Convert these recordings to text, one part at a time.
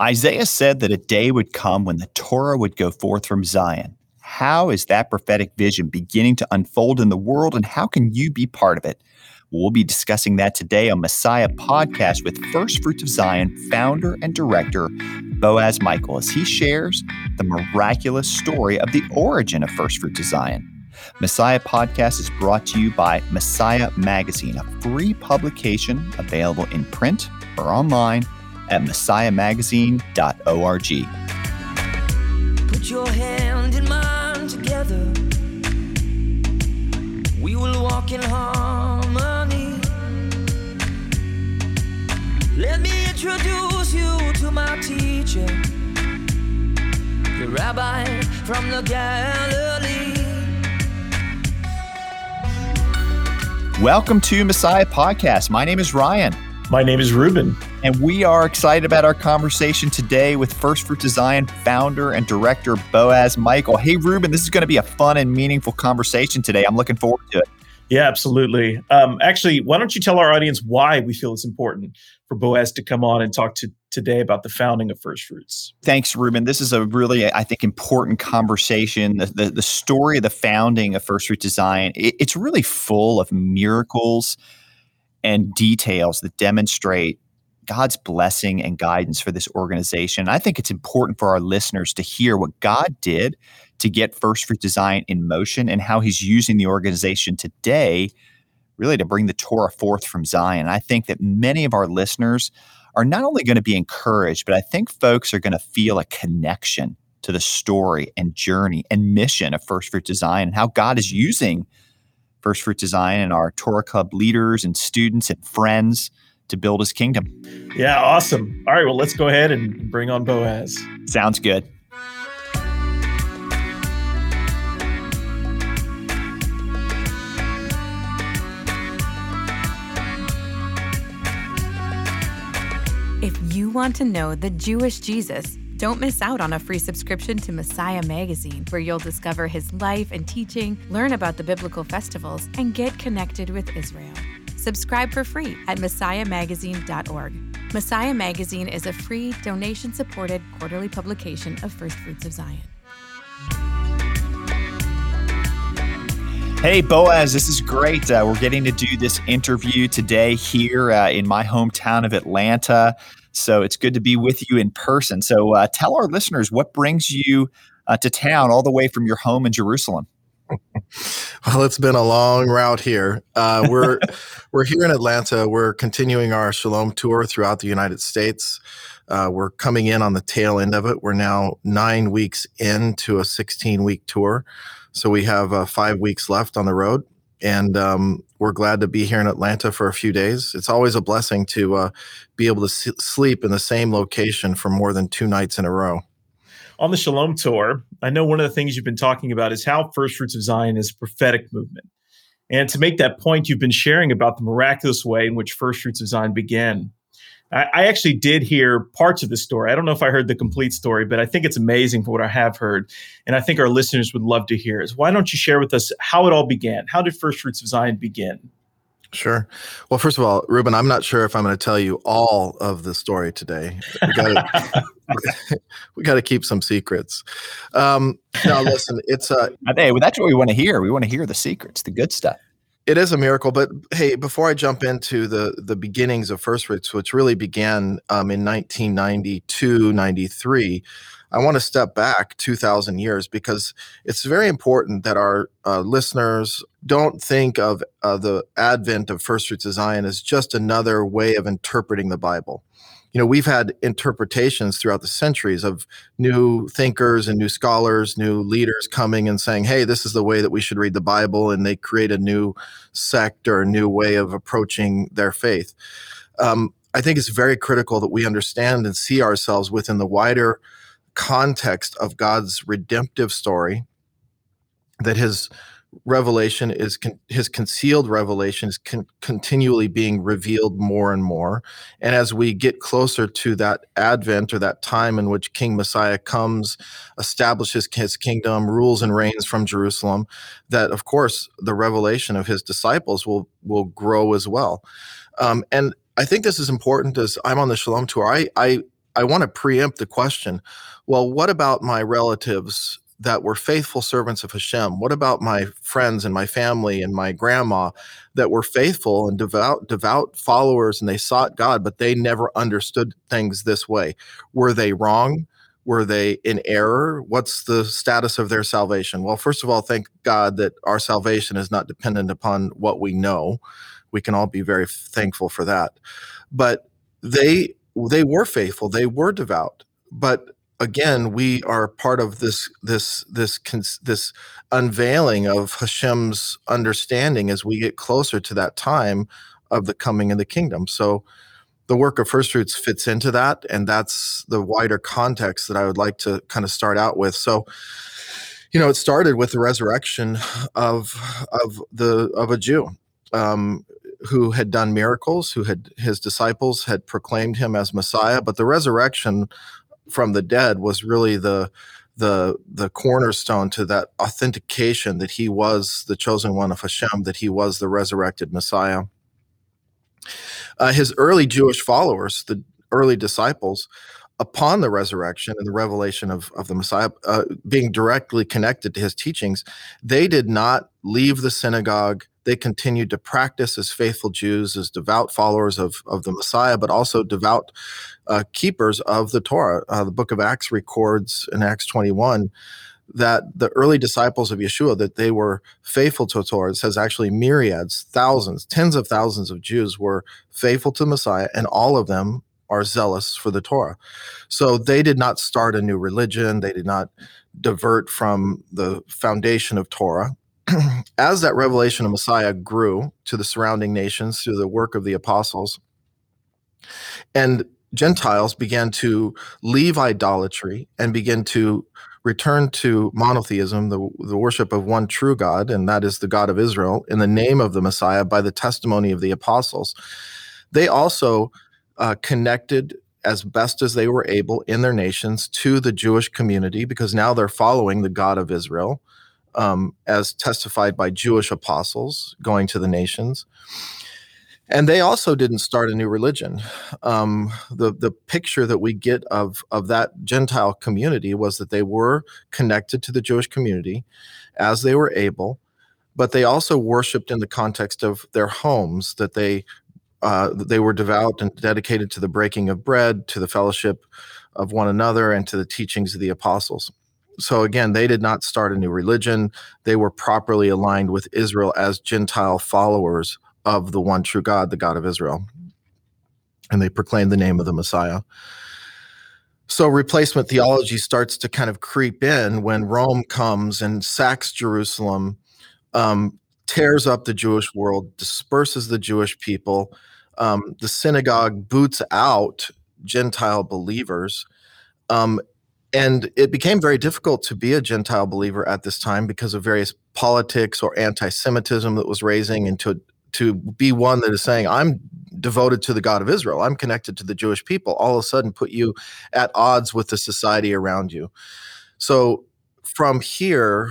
Isaiah said that a day would come when the Torah would go forth from Zion. How is that prophetic vision beginning to unfold in the world, and how can you be part of it? We'll be discussing that today on Messiah Podcast with First Fruits of Zion founder and director Boaz Michael as he shares the miraculous story of the origin of First Fruits of Zion. Messiah Podcast is brought to you by Messiah Magazine, a free publication available in print or online at messiahmagazine.org. Put your hand in mine together. We will walk in harmony. Let me introduce you to my teacher, the rabbi from the Galilee. Welcome to Messiah Podcast. My name is Ryan. My name is Ruben. And we are excited about our conversation today with First Fruits of Zion founder and director Boaz Michael. Hey, Ruben, this is going to be a fun and meaningful conversation today. I'm looking forward to it. Yeah, absolutely. Um, actually, why don't you tell our audience why we feel it's important for Boaz to come on and talk to today about the founding of First Fruits? Thanks, Ruben. This is a really, I think, important conversation. The, the, the story of the founding of First Fruits of Zion, it, it's really full of miracles and details that demonstrate God's blessing and guidance for this organization. I think it's important for our listeners to hear what God did to get First Fruits of Zion in motion and how he's using the organization today really to bring the Torah forth from Zion. I think that many of our listeners are not only going to be encouraged, but I think folks are going to feel a connection to the story and journey and mission of First Fruits of Zion and how God is using First Fruits of Zion and our Torah Club leaders and students and friends to build his kingdom. Yeah, awesome. All right, well, let's go ahead and bring on Boaz. Sounds good. If you want to know the Jewish Jesus, don't miss out on a free subscription to Messiah Magazine, where you'll discover his life and teaching, learn about the biblical festivals, and get connected with Israel. Subscribe for free at messiahmagazine.org. Messiah Magazine is a free, donation supported quarterly publication of First Fruits of Zion. Hey, Boaz, this is great. Uh, we're getting to do this interview today here uh, in my hometown of Atlanta. So it's good to be with you in person. So uh, tell our listeners what brings you uh, to town all the way from your home in Jerusalem. Well, it's been a long route here. Uh, we're we're here in Atlanta. We're continuing our Shalom tour throughout the United States. Uh, we're coming in on the tail end of it. We're now nine weeks into a 16 week tour. So we have uh, five weeks left on the road, and um, we're glad to be here in Atlanta for a few days. It's always a blessing to uh, be able to s- sleep in the same location for more than two nights in a row. On the Shalom Tour, I know one of the things you've been talking about is how First Fruits of Zion is a prophetic movement. And to make that point, you've been sharing about the miraculous way in which First Fruits of Zion began. I, I actually did hear parts of the story. I don't know if I heard the complete story, but I think it's amazing for what I have heard. And I think our listeners would love to hear is why don't you share with us how it all began? How did First Fruits of Zion begin? Sure. Well, first of all, Ruben, I'm not sure if I'm going to tell you all of the story today. We got we got to keep some secrets. Um, now, listen, it's a. Hey, well, that's what we want to hear. We want to hear the secrets, the good stuff. It is a miracle, but hey, before I jump into the the beginnings of First Fruits, which really began um, in 1992, 93, I want to step back 2,000 years because it's very important that our uh, listeners don't think of uh, the advent of First Fruits of Zion as just another way of interpreting the Bible. You know, we've had interpretations throughout the centuries of new thinkers and new scholars, new leaders coming and saying, hey, this is the way that we should read the Bible. And they create a new sect or a new way of approaching their faith. Um, I think it's very critical that we understand and see ourselves within the wider context of God's redemptive story, that his revelation is con- his concealed revelation is con- continually being revealed more and more. And as we get closer to that advent or that time in which king messiah comes establishes his kingdom rules and reigns from jerusalem that of course the revelation of his disciples will will grow as well. Um, and i think this is important as i'm on the shalom tour. I i I want to preempt the question well, what about my relatives that were faithful servants of Hashem? What about my friends and my family and my grandma that were faithful and devout, devout followers and they sought God, but they never understood things this way? Were they wrong? Were they in error? What's the status of their salvation? Well, first of all, thank God that our salvation is not dependent upon what we know. We can all be very thankful for that. But they they were faithful, they were devout, but again, we are part of this this this this unveiling of Hashem's understanding as we get closer to that time of the coming of the kingdom. So the work of first fruits fits into that and that's the wider context that I would like to kind of start out with. So you know, it started with the resurrection of of the of a Jew. Um, who had done miracles, who had his disciples had proclaimed him as Messiah, but the resurrection from the dead was really the the the cornerstone to that authentication that he was the chosen one of Hashem, that he was the resurrected Messiah. Uh, his early Jewish followers, the early disciples, upon the resurrection and the revelation of, of the Messiah uh, being directly connected to his teachings, they did not leave the synagogue they continued to practice as faithful Jews, as devout followers of, of the Messiah, but also devout uh, keepers of the Torah. Uh, the book of Acts records in Acts 21 that the early disciples of Yeshua, that they were faithful to Torah. It says actually myriads, thousands, tens of thousands of Jews were faithful to Messiah, and all of them are zealous for the Torah. So they did not start a new religion. They did not divert from the foundation of Torah. as that revelation of Messiah grew to the surrounding nations through the work of the apostles, and Gentiles began to leave idolatry and begin to return to monotheism, the, the worship of one true God, and that is the God of Israel, in the name of the Messiah by the testimony of the apostles. They also uh, connected as best as they were able in their nations to the Jewish community because now they're following the God of Israel um, as testified by Jewish apostles going to the nations. And they also didn't start a new religion. Um, the the picture that we get of of that Gentile community was that they were connected to the Jewish community as they were able, but they also worshipped in the context of their homes. That they uh, they were devout and dedicated to the breaking of bread, to the fellowship of one another, and to the teachings of the apostles so again, they did not start a new religion. They were properly aligned with Israel as Gentile followers of the one true God, the God of Israel. And they proclaimed the name of the Messiah. So replacement theology starts to kind of creep in when Rome comes and sacks Jerusalem, um, tears up the Jewish world, disperses the Jewish people. Um, the synagogue boots out Gentile believers. Um, and it became very difficult to be a Gentile believer at this time because of various politics or anti-Semitism that was raising, and to to be one that is saying, "I'm devoted to the God of Israel. I'm connected to the Jewish people." All of a sudden, put you at odds with the society around you. So from here,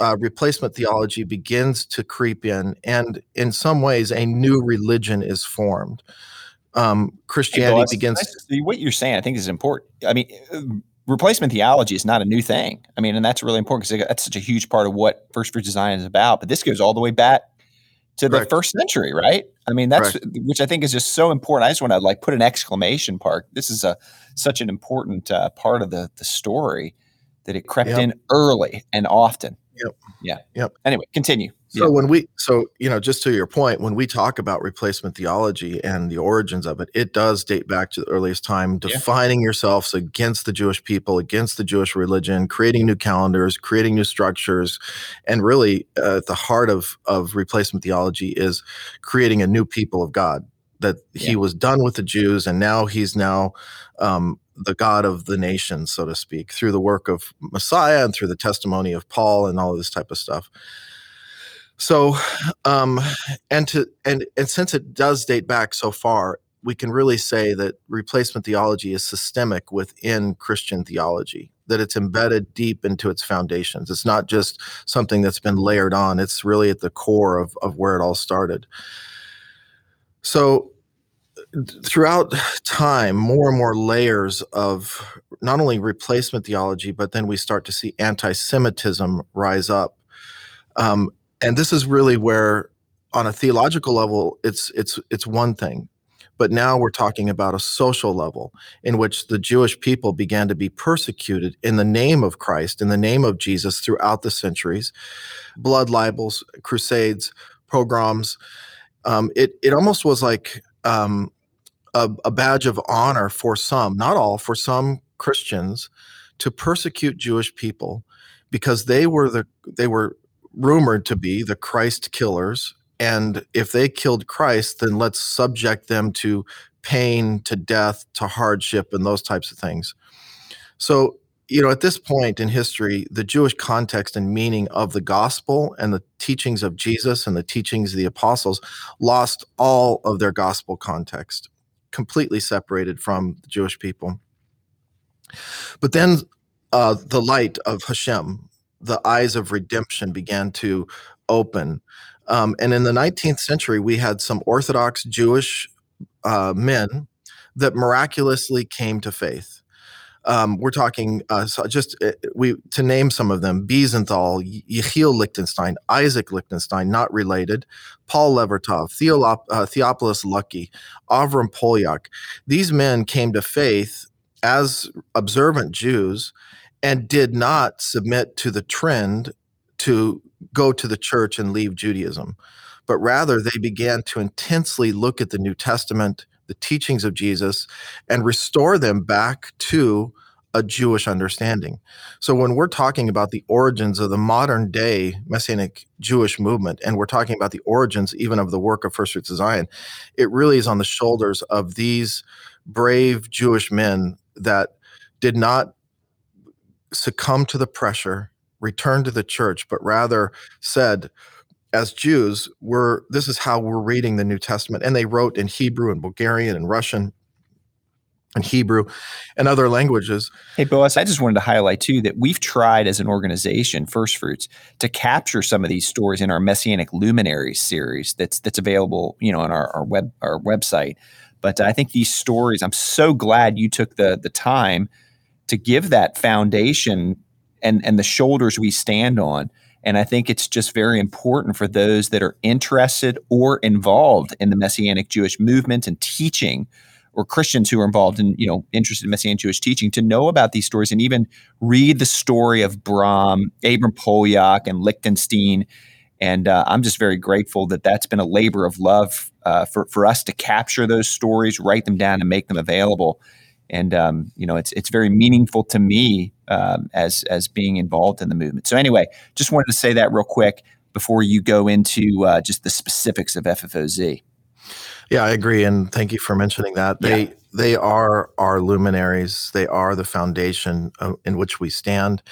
uh, replacement theology begins to creep in, and in some ways, a new religion is formed. Um, Christianity hey, begins. What you're saying, I think, is important. I mean replacement theology is not a new thing. I mean, and that's really important because that's such a huge part of what first fruits of zion is about. But this goes all the way back to the first century, right? I mean, that's which I think is just so important. I just want to like put an exclamation mark. This is a such an important uh, part of the the story that it crept yep. in early and often. Yep. Yeah. Yep. Anyway, continue. So yeah. when we so you know just to your point when we talk about replacement theology and the origins of it it does date back to the earliest time defining yeah. yourselves against the Jewish people against the Jewish religion creating new calendars creating new structures and really uh, at the heart of of replacement theology is creating a new people of God that he yeah. was done with the Jews and now he's now um, the God of the nations so to speak through the work of Messiah and through the testimony of Paul and all of this type of stuff so, um, and to and and since it does date back so far, we can really say that replacement theology is systemic within Christian theology. That it's embedded deep into its foundations. It's not just something that's been layered on. It's really at the core of of where it all started. So, throughout time, more and more layers of not only replacement theology, but then we start to see anti Semitism rise up. Um, and this is really where, on a theological level, it's, it's, it's one thing. But now we're talking about a social level in which the Jewish people began to be persecuted in the name of Christ, in the name of Jesus throughout the centuries. Blood libels, crusades, pogroms. Um, it, it almost was like um, a, a badge of honor for some, not all, for some Christians to persecute Jewish people because they were the they were rumored to be the Christ killers. And if they killed Christ then let's subject them to pain to death to hardship and those types of things. So you know at this point in history the Jewish context and meaning of the gospel and the teachings of Jesus and the teachings of the apostles lost all of their gospel context completely separated from the Jewish people. But then uh, the light of Hashem, the eyes of redemption began to open. Um, and in the 19th century, we had some Orthodox Jewish uh, men that miraculously came to faith. Um, we're talking uh, so just uh, we to name some of them: Biesenthal, Yechiel Lichtenstein, Isaac Lichtenstein, not related, Paul Levertoff, Theolop, uh, Theophilus Lucky, Avram Polyak. These men came to faith as observant Jews and did not submit to the trend to go to the church and leave Judaism, but rather they began to intensely look at the New Testament the teachings of Jesus and restore them back to a Jewish understanding. So when we're talking about the origins of the modern day Messianic Jewish movement, and we're talking about the origins even of the work of First Fruits of Zion, it really is on the shoulders of these brave Jewish men that did not succumb to the pressure, return to the church, but rather said, as Jews, we're this is how we're reading the New Testament. And they wrote in Hebrew and Bulgarian and Russian and Hebrew and other languages. Hey, Boaz, I just wanted to highlight too that we've tried as an organization, First Fruits, to capture some of these stories in our Messianic Luminaries series that's that's available, you know, on our, our web our website. But I think these stories, I'm so glad you took the the time to give that foundation and and the shoulders we stand on and I think it's just very important for those that are interested or involved in the Messianic Jewish movement and teaching, or Christians who are involved in, you know, interested in Messianic Jewish teaching, to know about these stories and even read the story of Brahm, Abram Polyak, and Lichtenstein. And uh, I'm just very grateful that that's been a labor of love uh, for, for us to capture those stories, write them down, and make them available and um, you know it's it's very meaningful to me um, as as being involved in the movement. So anyway, just wanted to say that real quick before you go into uh, just the specifics of FFOZ. Yeah, I agree, and thank you for mentioning that. They yeah. they are our luminaries. They are the foundation in which we stand.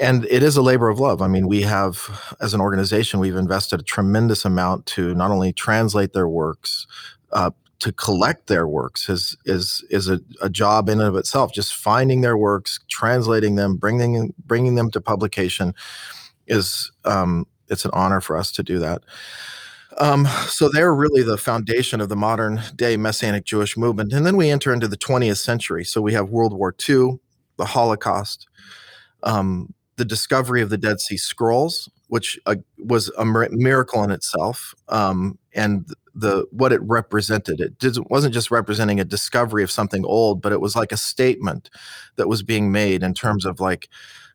And it is a labor of love. I mean, we have, as an organization, we've invested a tremendous amount to not only translate their works, uh, to collect their works is is is a, a job in and of itself. Just finding their works, translating them, bringing bringing them to publication is um, it's an honor for us to do that. Um, so they're really the foundation of the modern day Messianic Jewish movement. And then we enter into the 20th century. So we have World War II, the Holocaust, um, the discovery of the Dead Sea Scrolls, which uh, was a miracle in itself, um, and the what it represented. It did, wasn't just representing a discovery of something old, but it was like a statement that was being made in terms of like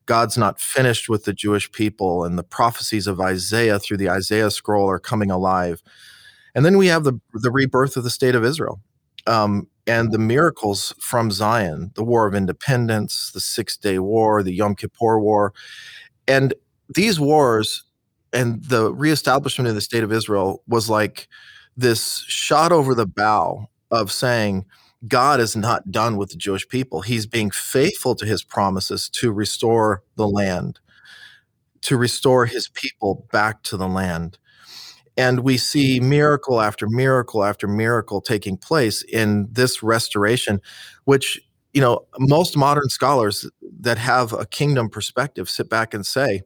God's not finished with the Jewish people, and the prophecies of Isaiah through the Isaiah scroll are coming alive. And then we have the the rebirth of the state of Israel. Um, and the miracles from Zion, the War of Independence, the Six Day War, the Yom Kippur War. And these wars and the reestablishment of the state of Israel was like this shot over the bow of saying God is not done with the Jewish people. He's being faithful to his promises to restore the land, to restore his people back to the land. And we see miracle after miracle after miracle taking place in this restoration, which, you know, most modern scholars that have a kingdom perspective sit back and say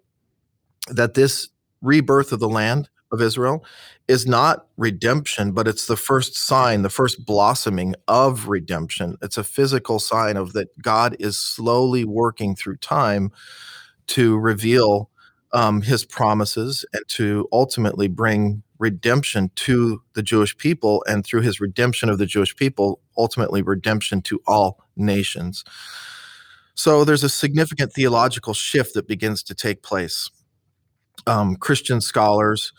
that this rebirth of the land of Israel is not redemption, but it's the first sign, the first blossoming of redemption. It's a physical sign of that God is slowly working through time to reveal um, his promises and to ultimately bring redemption to the Jewish people, and through his redemption of the Jewish people, ultimately redemption to all nations. So there's a significant theological shift that begins to take place. Um, Christian scholars,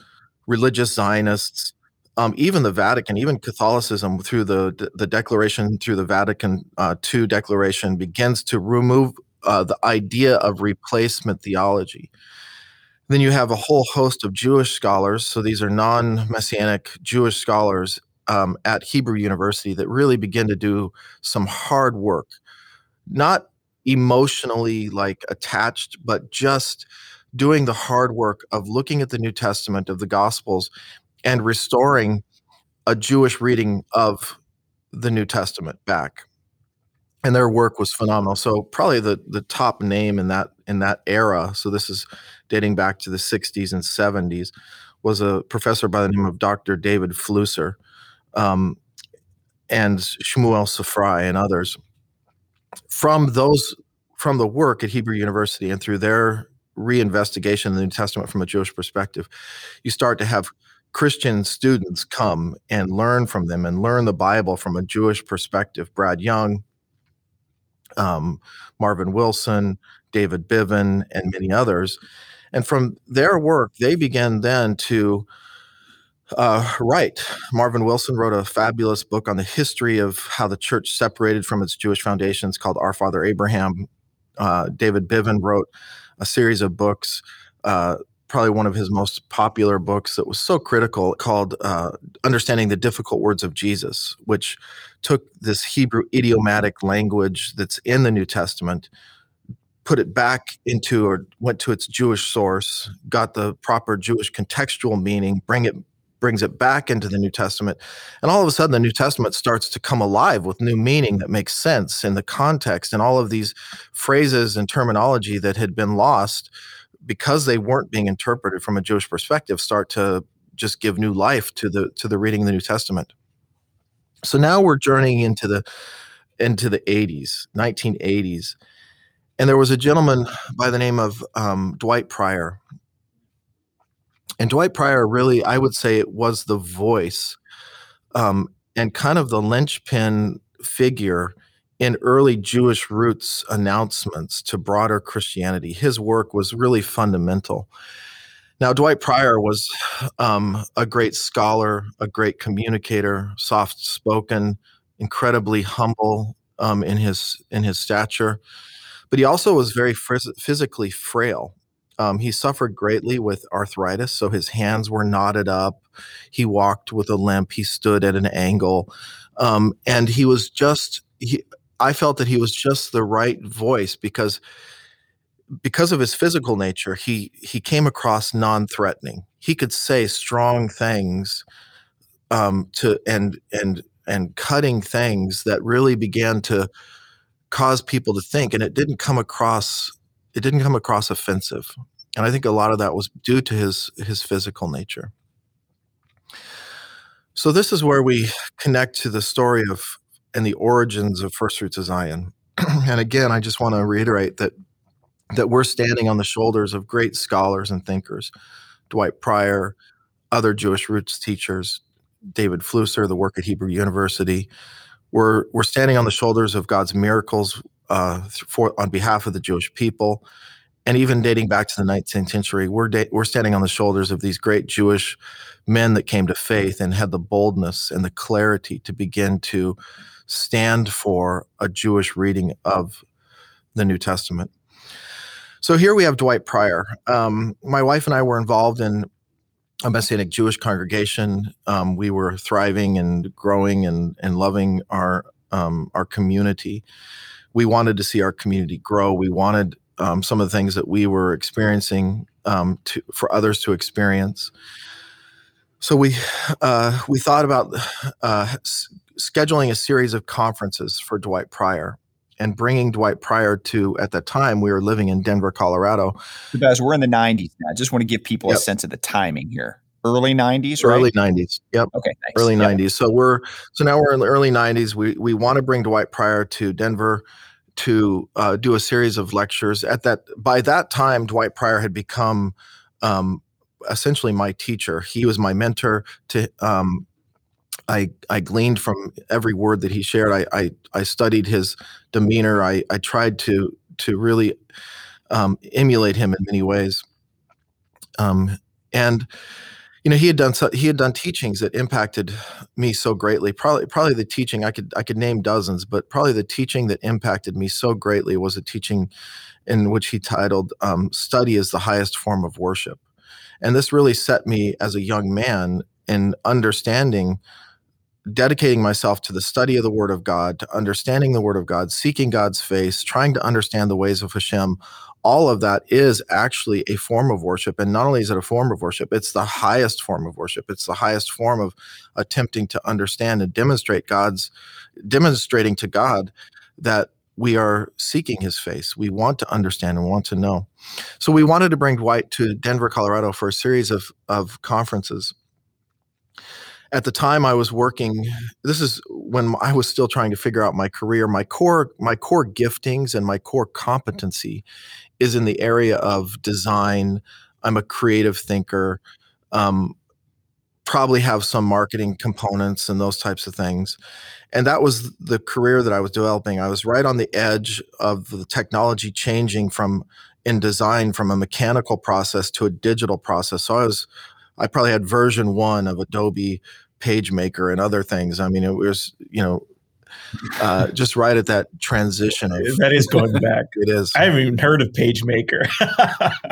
religious Zionists, um, even the Vatican, even Catholicism, through the the Declaration, through the Vatican uh, II Declaration, begins to remove uh, the idea of replacement theology. Then you have a whole host of Jewish scholars. So these are non messianic Jewish scholars um, at Hebrew University that really begin to do some hard work, not emotionally like attached, but just doing the hard work of looking at the New Testament of the Gospels and restoring a Jewish reading of the New Testament back. And their work was phenomenal. So probably the the top name in that in that era. So this is dating back to the 60s and 70s. Was a professor by the name of Dr. David Flusser, um, and Shmuel Safrai and others. From those, from the work at Hebrew University and through their reinvestigation of the New Testament from a Jewish perspective, you start to have Christian students come and learn from them and learn the Bible from a Jewish perspective. Brad Young, um, Marvin Wilson, David Bivin, and many others. And from their work, they began then to uh, write. Marvin Wilson wrote a fabulous book on the history of how the church separated from its Jewish foundations called Our Father Abraham. Uh, David Bivin wrote a series of books, uh, probably one of his most popular books that was so critical called uh, Understanding the Difficult Words of Jesus, which took this Hebrew idiomatic language that's in the New Testament put it back into or went to its Jewish source, got the proper Jewish contextual meaning, bring it brings it back into the New Testament. And all of a sudden the New Testament starts to come alive with new meaning that makes sense in the context and all of these phrases and terminology that had been lost because they weren't being interpreted from a Jewish perspective start to just give new life to the to the reading of the New Testament. So now we're journeying into the into the 80s, 1980s and there was a gentleman by the name of um, Dwight Pryor. And Dwight Pryor really, I would say, it was the voice um, and kind of the linchpin figure in early Jewish roots announcements to broader Christianity. His work was really fundamental. Now, Dwight Pryor was um, a great scholar, a great communicator, soft spoken, incredibly humble um, in his in his stature but he also was very phys- physically frail. Um, he suffered greatly with arthritis, so his hands were knotted up. He walked with a limp. He stood at an angle, um, and he was just. He, I felt that he was just the right voice because because of his physical nature, he he came across non-threatening. He could say strong things um, to and and and cutting things that really began to cause people to think and it didn't come across it didn't come across offensive and i think a lot of that was due to his his physical nature. So this is where we connect to the story of and the origins of first fruits of zion. And again i just want to reiterate that that we're standing on the shoulders of great scholars and thinkers dwight pryor other jewish roots teachers david flusser the work at hebrew university. We're we're standing on the shoulders of God's miracles uh, for on behalf of the Jewish people, and even dating back to the 19th century, we're da- we're standing on the shoulders of these great Jewish men that came to faith and had the boldness and the clarity to begin to stand for a Jewish reading of the New Testament. So here we have Dwight Pryor. Um, my wife and I were involved in a Messianic Jewish congregation. Um, we were thriving and growing and, and loving our um, our community. We wanted to see our community grow. We wanted um, some of the things that we were experiencing um, to, for others to experience. So we uh, we thought about uh, s- scheduling a series of conferences for Dwight Pryor and bringing Dwight Pryor to, at that time, we were living in Denver, Colorado. Guys, we're in the 90s now. I just want to give people yep. a sense of the timing here. Early 90s, early 90s. Yep. Okay, thanks. early Yep. 90s. So we're so now we're in the early 90s. We we want to bring Dwight Pryor to Denver to uh, do a series of lectures. At that by that time, Dwight Pryor had become um, essentially my teacher. He was my mentor. To um, I I gleaned from every word that he shared. I I, I studied his demeanor. I I tried to to really um, emulate him in many ways. Um, and you know he had done so, he had done teachings that impacted me so greatly probably probably the teaching i could i could name dozens but probably the teaching that impacted me so greatly was a teaching in which he titled um, study is the highest form of worship. And this really set me as a young man in understanding dedicating myself to the study of the word of god to understanding the word of god seeking god's face trying to understand the ways of hashem all of that is actually a form of worship. And not only is it a form of worship, it's the highest form of worship. It's the highest form of attempting to understand and demonstrate God's, demonstrating to God that we are seeking his face. We want to understand and want to know. So we wanted to bring Dwight to Denver, Colorado for a series of, of conferences. At the time I was working, this is when I was still trying to figure out my career. My core, my core giftings and my core competency is in the area of design. I'm a creative thinker. Um, probably have some marketing components and those types of things. And that was the career that I was developing. I was right on the edge of the technology changing from in design from a mechanical process to a digital process. So I was, I probably had version one of Adobe PageMaker and other things. I mean, it was, you know, uh, just right at that transition of That is going back. it is I haven't even heard of PageMaker.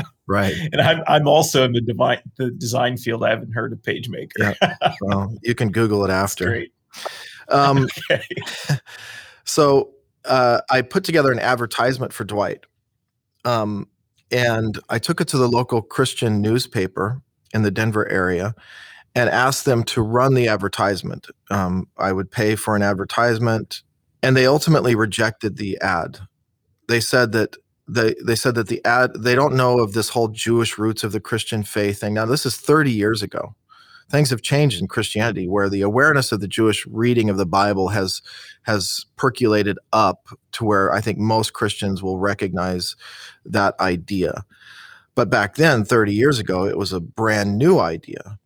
right. and I'm, I'm also in the, devi- the design field. I haven't heard of PageMaker. Yeah. Well, you can Google it after. great. Um, Okay. so uh, I put together an advertisement for Dwight, um, and I took it to the local Christian newspaper in the Denver area, and asked them to run the advertisement. Um, I would pay for an advertisement, and they ultimately rejected the ad. They said that they they said that the ad they don't know of this whole Jewish roots of the Christian faith thing. Now this is 30 years ago. Things have changed in Christianity where the awareness of the Jewish reading of the Bible has has percolated up to where I think most Christians will recognize that idea. But back then, 30 years ago, it was a brand new idea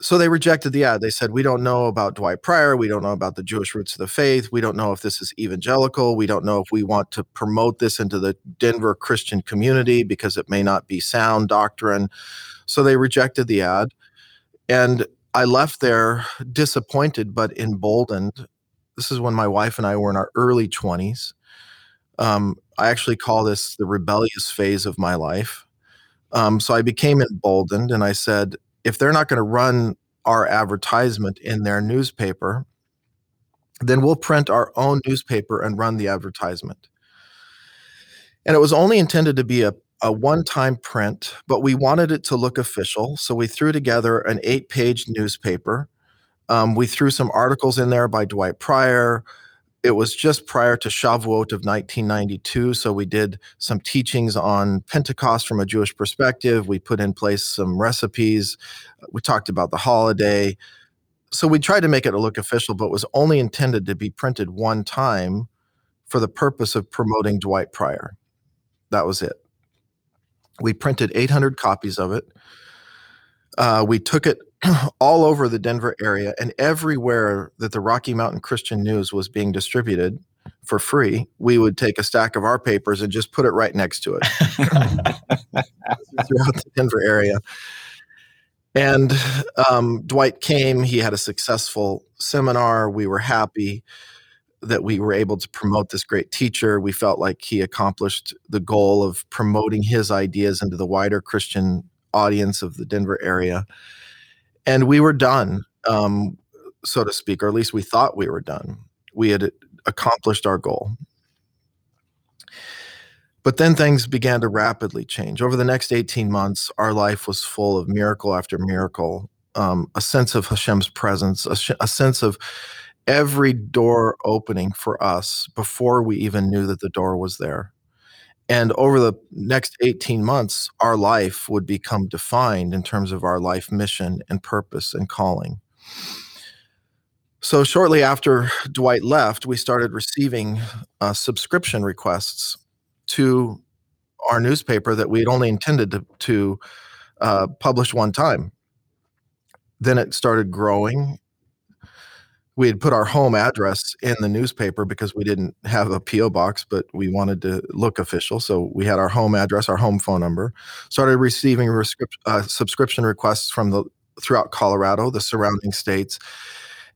so they rejected the ad. They said, We don't know about Dwight Pryor. We don't know about the Jewish roots of the faith. We don't know if this is evangelical. We don't know if we want to promote this into the Denver Christian community because it may not be sound doctrine. So they rejected the ad. And I left there disappointed but emboldened. This is when my wife and I were in our early 20s. Um, I actually call this the rebellious phase of my life. Um, so I became emboldened and I said, if they're not going to run our advertisement in their newspaper, then we'll print our own newspaper and run the advertisement. And it was only intended to be a, a one time print, but we wanted it to look official. So we threw together an eight page newspaper. Um, we threw some articles in there by Dwight Pryor. It was just prior to Shavuot of 1992. So we did some teachings on Pentecost from a Jewish perspective. We put in place some recipes. We talked about the holiday. So we tried to make it look official, but was only intended to be printed one time for the purpose of promoting Dwight Pryor. That was it. We printed 800 copies of it. Uh, we took it all over the Denver area and everywhere that the Rocky Mountain Christian News was being distributed for free, we would take a stack of our papers and just put it right next to it throughout the Denver area. And um, Dwight came, he had a successful seminar. We were happy that we were able to promote this great teacher. We felt like he accomplished the goal of promoting his ideas into the wider Christian audience of the Denver area and we were done, um, so to speak, or at least we thought we were done. We had accomplished our goal. But then things began to rapidly change. Over the next 18 months, our life was full of miracle after miracle, um, a sense of Hashem's presence, a, sh- a sense of every door opening for us before we even knew that the door was there. And over the next 18 months, our life would become defined in terms of our life mission and purpose and calling. So, shortly after Dwight left, we started receiving uh, subscription requests to our newspaper that we had only intended to, to uh, publish one time. Then it started growing we had put our home address in the newspaper because we didn't have a PO box, but we wanted to look official. So we had our home address, our home phone number. Started receiving uh, subscription requests from the throughout Colorado, the surrounding states,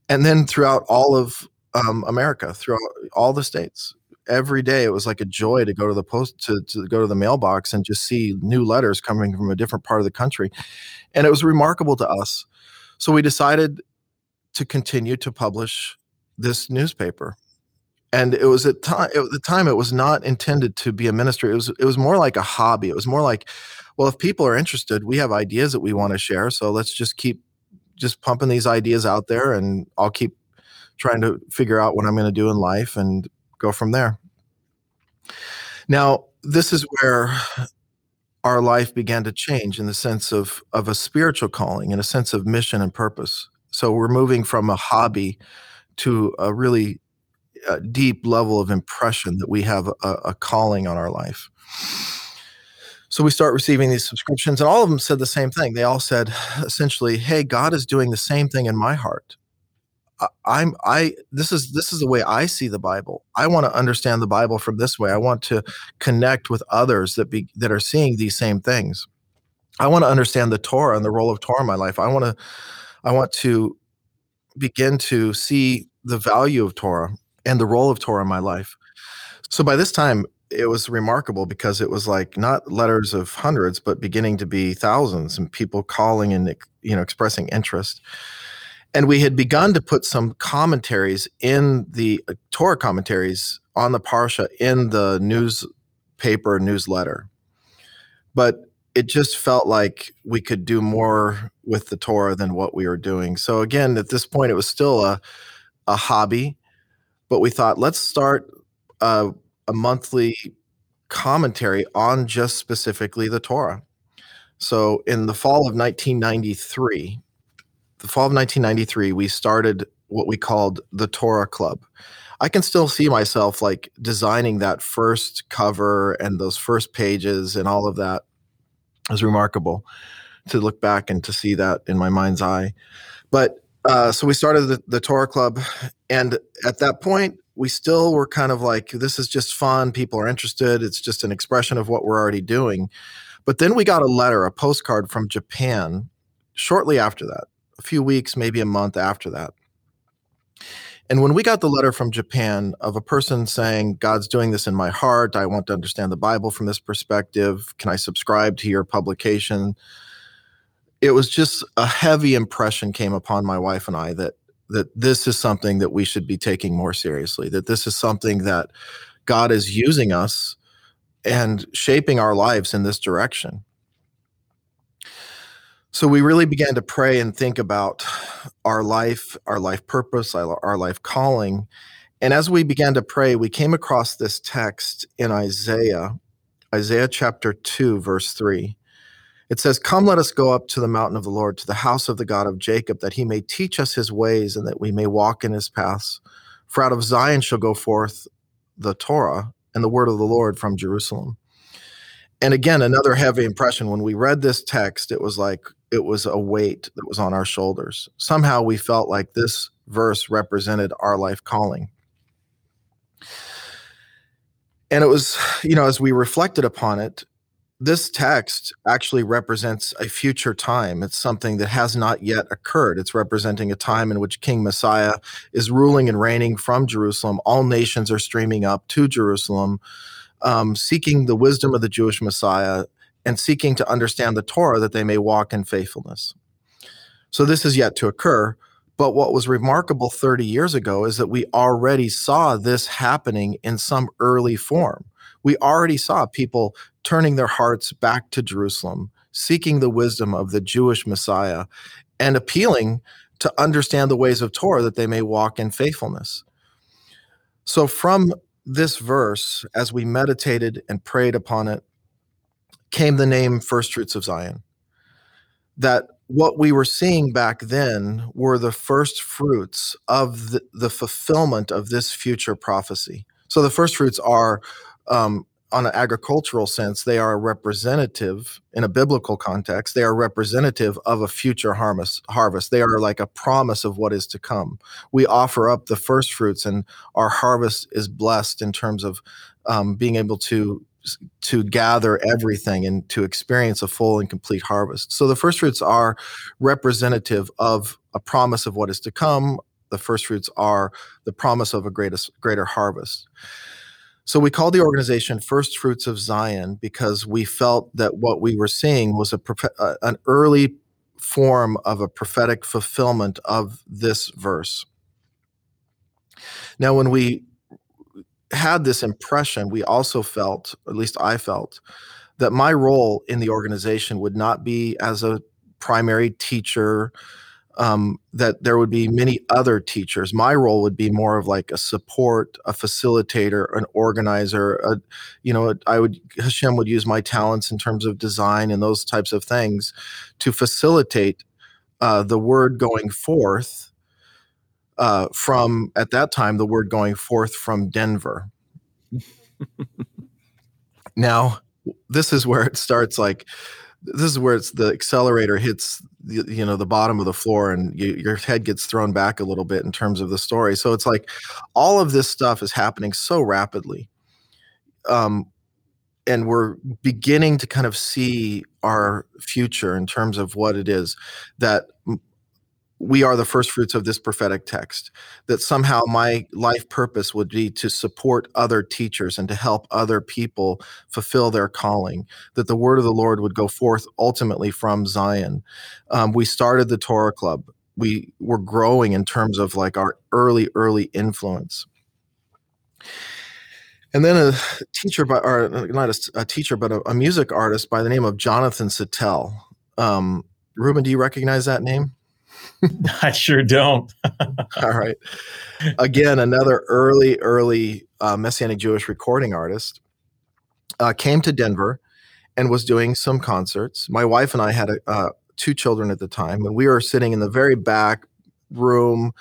and then throughout all of um, America, throughout all the states. Every day, it was like a joy to go to the post to, to go to the mailbox and just see new letters coming from a different part of the country, and it was remarkable to us. So we decided to continue to publish this newspaper. And it was at time at the time it was not intended to be a ministry. It was it was more like a hobby. It was more like, well, if people are interested, we have ideas that we want to share. So let's just keep just pumping these ideas out there and I'll keep trying to figure out what I'm going to do in life and go from there. Now, this is where our life began to change in the sense of of a spiritual calling, in a sense of mission and purpose. So we're moving from a hobby to a really uh, deep level of impression that we have a, a calling on our life. So we start receiving these subscriptions, and all of them said the same thing. They all said essentially, "Hey, God is doing the same thing in my heart. I, am I this is this is the way I see the Bible. I want to understand the Bible from this way. I want to connect with others that be that are seeing these same things. I want to understand the Torah and the role of Torah in my life. I want to I want to begin to see the value of Torah and the role of Torah in my life. So by this time, it was remarkable because it was like not letters of hundreds, but beginning to be thousands and people calling and you know expressing interest. And we had begun to put some commentaries in the uh, Torah commentaries on the parsha in the newspaper newsletter. But it just felt like we could do more with the Torah than what we were doing. So again, at this point, it was still a a hobby, but we thought let's start a, a monthly commentary on just specifically the Torah. So in the fall of 1993, the fall of 1993, we started what we called the Torah Club. I can still see myself like designing that first cover and those first pages and all of that was remarkable to look back and to see that in my mind's eye. But uh, so we started the, the Torah Club, and at that point, we still were kind of like, this is just fun. People are interested. It's just an expression of what we're already doing. But then we got a letter, a postcard from Japan shortly after that, a few weeks, maybe a month after that. And when we got the letter from Japan of a person saying, God's doing this in my heart, I want to understand the Bible from this perspective, can I subscribe to your publication? It was just a heavy impression came upon my wife and I that that this is something that we should be taking more seriously, that this is something that God is using us and shaping our lives in this direction. So we really mm-hmm. began to pray and think about our life, our life purpose, our life calling. And as we began to pray, we came across this text in Isaiah, Isaiah chapter 2, verse 3. It says, Come, let us go up to the mountain of the Lord, to the house of the God of Jacob, that he may teach us his ways and that we may walk in his paths. For out of Zion shall go forth the Torah and the word of the Lord from Jerusalem. And again, another heavy impression. When we read this text, it was like, it was a weight that was on our shoulders. Somehow we felt like this verse represented our life calling. And it was, you know, as we reflected upon it, this text actually represents a future time. It's something that has not yet occurred. It's representing a time in which King Messiah is ruling and reigning from Jerusalem. All nations are streaming up to Jerusalem, um, seeking the wisdom of the Jewish Messiah and seeking to understand the Torah that they may walk in faithfulness. So this is yet to occur. But what was remarkable 30 years ago is that we already saw this happening in some early form. We already saw people turning their hearts back to Jerusalem, seeking the wisdom of the Jewish Messiah, and appealing to understand the ways of Torah that they may walk in faithfulness. So, from this verse, as we meditated and prayed upon it, came the name First Fruits of Zion. That what we were seeing back then were the first fruits of the, the fulfillment of this future prophecy. So the first fruits are um, on an agricultural sense, they are representative in a biblical context. They are representative of a future harvest. They are like a promise of what is to come. We offer up the first fruits, and our harvest is blessed in terms of um, being able to to gather everything and to experience a full and complete harvest. So the first fruits are representative of a promise of what is to come. The first fruits are the promise of a greatest greater harvest. So we called the organization First Fruits of Zion because we felt that what we were seeing was a uh, an early form of a prophetic fulfillment of this verse. Now, when we had this impression, we also felt, at least I felt, that my role in the organization would not be as a primary teacher um, that there would be many other teachers. My role would be more of like a support, a facilitator, an organizer. A, you know, I would Hashem would use my talents in terms of design and those types of things to facilitate uh, the word going forth uh, from at that time the word going forth from Denver. now, this is where it starts like this is where it's the accelerator hits the, you know the bottom of the floor and you, your head gets thrown back a little bit in terms of the story so it's like all of this stuff is happening so rapidly um, and we're beginning to kind of see our future in terms of what it is that we are the first fruits of this prophetic text that somehow my life purpose would be to support other teachers and to help other people fulfill their calling that the word of the lord would go forth ultimately from zion. Um, we started the torah club. We were growing in terms of like our early early influence. And then a teacher by or not a, a teacher but a, a, music artist by the name of jonathan Settel. um, ruben do you recognize that name I sure don't. All right. Again, another early, early uh, Messianic Jewish recording artist uh, came to Denver and was doing some concerts. My wife and I had a, uh, two children at the time, and we were sitting in the very back room,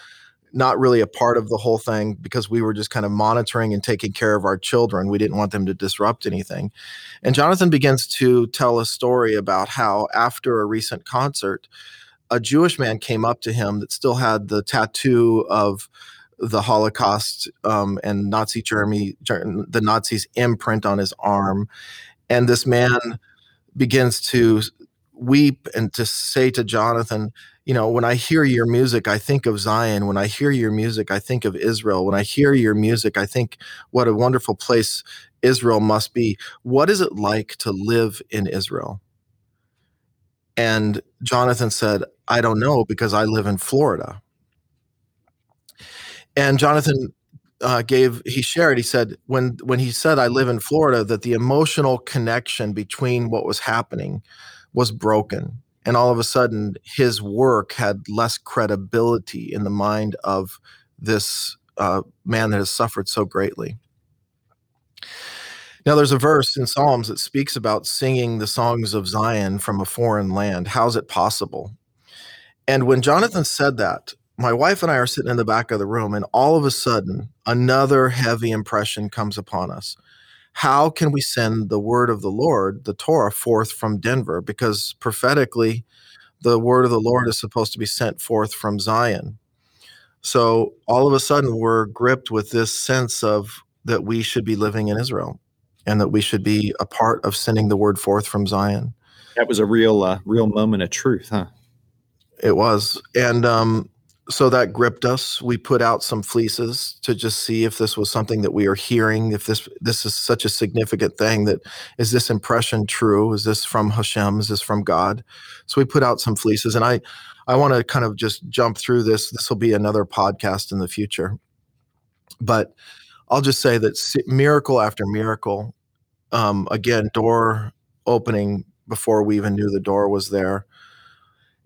not really a part of the whole thing because we were just kind of monitoring and taking care of our children. We didn't want them to disrupt anything. And Jonathan begins to tell a story about how after a recent concert, a Jewish man came up to him that still had the tattoo of the Holocaust um, and Nazi Germany, the Nazis' imprint on his arm. And this man begins to weep and to say to Jonathan, you know, when I hear your music, I think of Zion. When I hear your music, I think of Israel. When I hear your music, I think what a wonderful place Israel must be. What is it like to live in Israel? And Jonathan said, I don't know because I live in Florida. And Jonathan uh, gave he shared he said when when he said I live in Florida that the emotional connection between what was happening was broken and all of a sudden his work had less credibility in the mind of this uh, man that has suffered so greatly. Now, there's a verse in Psalms that speaks about singing the songs of Zion from a foreign land. How's it possible? And when Jonathan said that, my wife and I are sitting in the back of the room, and all of a sudden, another heavy impression comes upon us. How can we send the word of the Lord, the Torah, forth from Denver? Because prophetically, the word of the Lord is supposed to be sent forth from Zion. So all of a sudden, we're gripped with this sense of that we should be living in Israel and that we should be a part of sending the word forth from Zion. That was a real, uh, real moment of truth, huh? It was, and um, so that gripped us. We put out some fleeces to just see if this was something that we are hearing. If this this is such a significant thing, that is this impression true? Is this from Hashem? Is this from God? So we put out some fleeces, and I I want to kind of just jump through this. This will be another podcast in the future, but I'll just say that miracle after miracle, um, again, door opening before we even knew the door was there.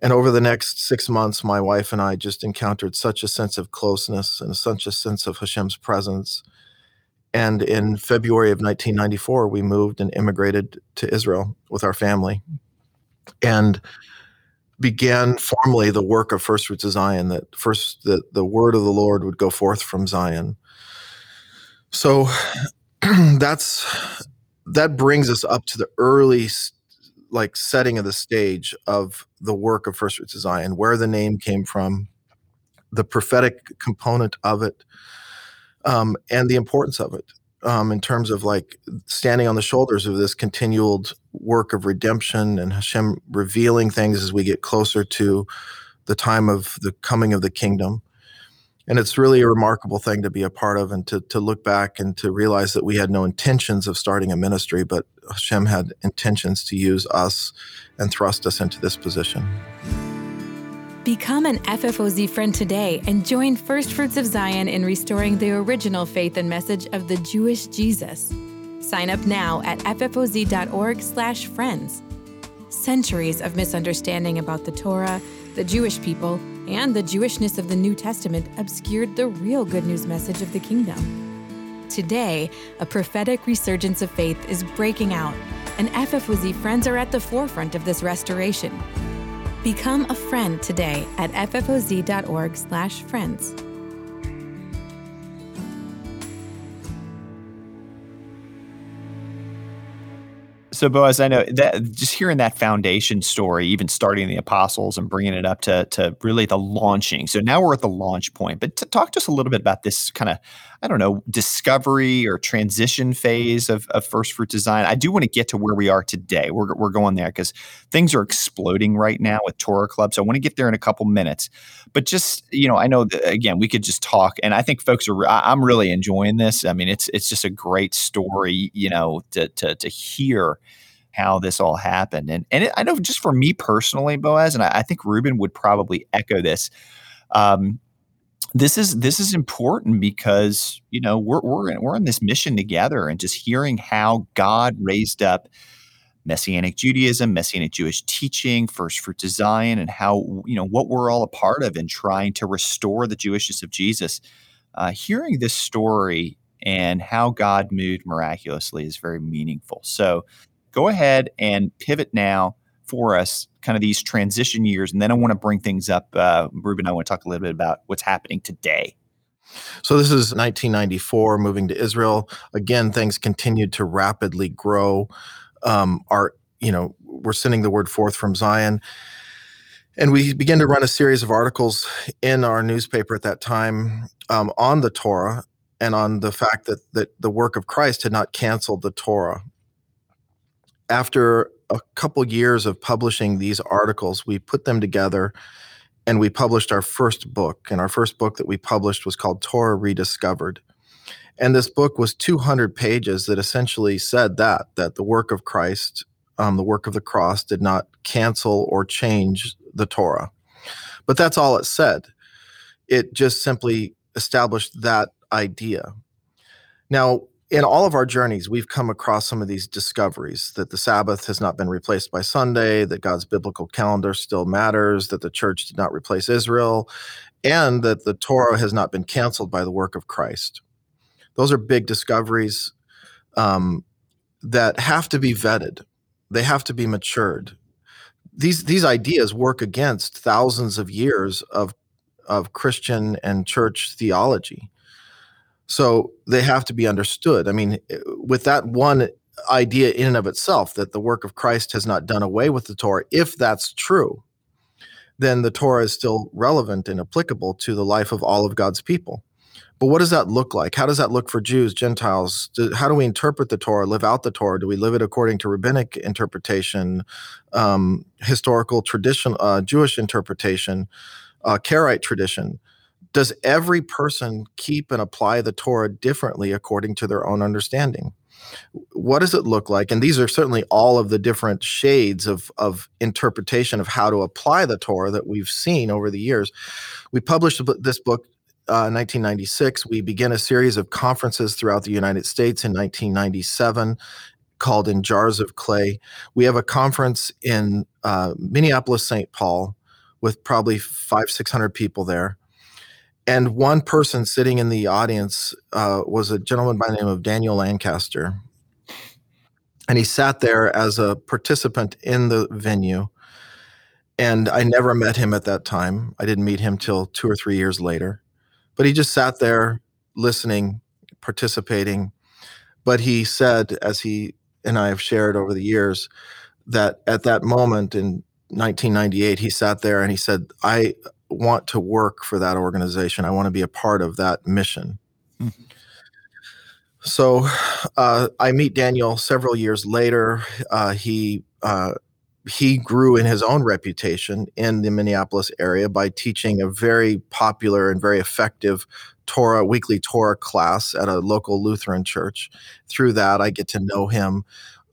And over the next six months, my wife and I just encountered such a sense of closeness and such a sense of Hashem's presence. And in February of 1994, we moved and immigrated to Israel with our family and began formally the work of First Fruits of Zion, that first that the word of the Lord would go forth from Zion. So that's that brings us up to the early like setting of the stage of the work of First Fruits of Zion, where the name came from, the prophetic component of it, um, and the importance of it um, in terms of like standing on the shoulders of this continual work of redemption and Hashem revealing things as we get closer to the time of the coming of the kingdom. And it's really a remarkable thing to be a part of and to, to look back and to realize that we had no intentions of starting a ministry, but Hashem had intentions to use us and thrust us into this position. Become an FFOZ friend today and join First Fruits of Zion in restoring the original faith and message of the Jewish Jesus. Sign up now at ffoz.org/friends. Centuries of misunderstanding about the Torah, the Jewish people, and the Jewishness of the New Testament obscured the real good news message of the kingdom. Today, a prophetic resurgence of faith is breaking out, and FFOZ friends are at the forefront of this restoration. Become a friend today at ffoz.org/friends. So, Boaz, I know that just hearing that foundation story, even starting the apostles and bringing it up to, to really the launching. So now we're at the launch point. But to talk to us a little bit about this kind of, I don't know, discovery or transition phase of, of First Fruits of Zion. I do want to get to where we are today. We're, we're going there because things are exploding right now with Torah Club. So I want to get there in a couple minutes. But just, you know, I know that, again, we could just talk. And I think folks are, I'm really enjoying this. I mean, it's, it's just a great story, you know, to, to, to hear how this all happened. And and it, I know just for me personally, Boaz, and I, I think Ruben would probably echo this. Um, this is this is important because you know we're we're in, we're in this mission together, and just hearing how God raised up Messianic Judaism, Messianic Jewish teaching, First Fruits of Zion, and how you know what we're all a part of in trying to restore the Jewishness of Jesus. Uh, hearing this story and how God moved miraculously is very meaningful. So go ahead and pivot now for us, kind of these transition years. And then I want to bring things up. Uh, Ruben, I want to talk a little bit about what's happening today. So this is 1994, moving to Israel. Again, things continued to rapidly grow. Um, our, you know, we're sending the word forth from Zion. And we began to run a series of articles in our newspaper at that time um, on the Torah and on the fact that, that the work of Christ had not canceled the Torah after a couple years of publishing these articles, we put them together and we published our first book. And our first book that we published was called Torah Rediscovered. And this book was 200 pages that essentially said that that the work of Christ, um, the work of the cross, did not cancel or change the Torah. But that's all it said. It just simply established that idea. Now, in all of our journeys, we've come across some of these discoveries that the Sabbath has not been replaced by Sunday, that God's biblical calendar still matters, that the church did not replace Israel, and that the Torah has not been canceled by the work of Christ. Those are big discoveries um, that have to be vetted, they have to be matured. These, these ideas work against thousands of years of, of Christian and church theology so they have to be understood. I mean, eh, with that one idea in and of itself that the work of Christ has not done away with the Torah, if that's true, then the Torah is still relevant and applicable to the life of all of God's people. But what does that look like? How does that look for Jews, Gentiles? how do we interpret the Torah, live out the Torah? Do we live it according to rabbinic interpretation, um, historical tradition, uh, Jewish interpretation, uh, Karaite tradition? Does every person keep and apply the Torah differently according to their own understanding? What does it look like? And these are certainly all of the different shades of, of interpretation of how to apply the Torah that we've seen over the years. We published this book uh, 1996. We began a series of conferences throughout the United States in 1997 called In Jars of Clay. We have a conference in uh, Minneapolis, St. Paul with probably five, 600 people there and one person sitting in the audience uh, was a gentleman by the name of Daniel Lancaster. And he sat there as a participant in the venue. And I never met him at that time. I didn't meet him till two or three years later. But he just sat there listening, participating. But he said, as he and I have shared over the years, that at that moment in 1998, he sat there and he said, I want to work for that organization. I want to be a part of that mission. Mm-hmm. So uh, I meet Daniel several years later. Uh, he uh, he grew in his own reputation in the Minneapolis area by teaching a very popular and very effective Torah weekly Torah class at a local Lutheran church. Through that, I get to know him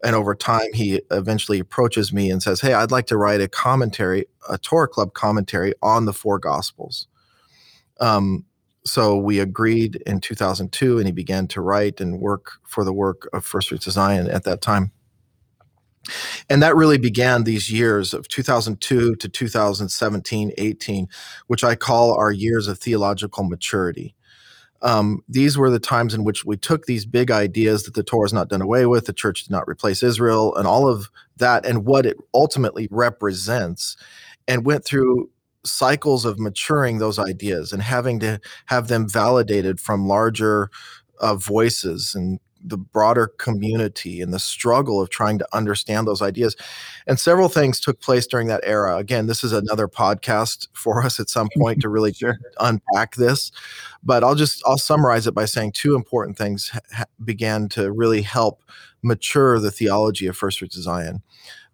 and over time he eventually approaches me and says hey i'd like to write a commentary a torah club commentary on the four gospels. Um, so we agreed in 2002 and he began to write and work for the work of first fruits of zion at that time. And that really began these years of 2002 to 2017 18 which i call our years of theological maturity um, these were the times in which we took these big ideas that the Torah is not done away with, the church did not replace Israel, and all of that, and what it ultimately represents, and went through cycles of maturing those ideas and having to have them validated from larger uh, voices and the broader community and the struggle of trying to understand those ideas. And several things took place during that era. Again, this is another podcast for us at some point to really sure. unpack this. But I'll just I'll summarize it by saying two important things ha- began to really help mature the theology of First Fruits of Zion.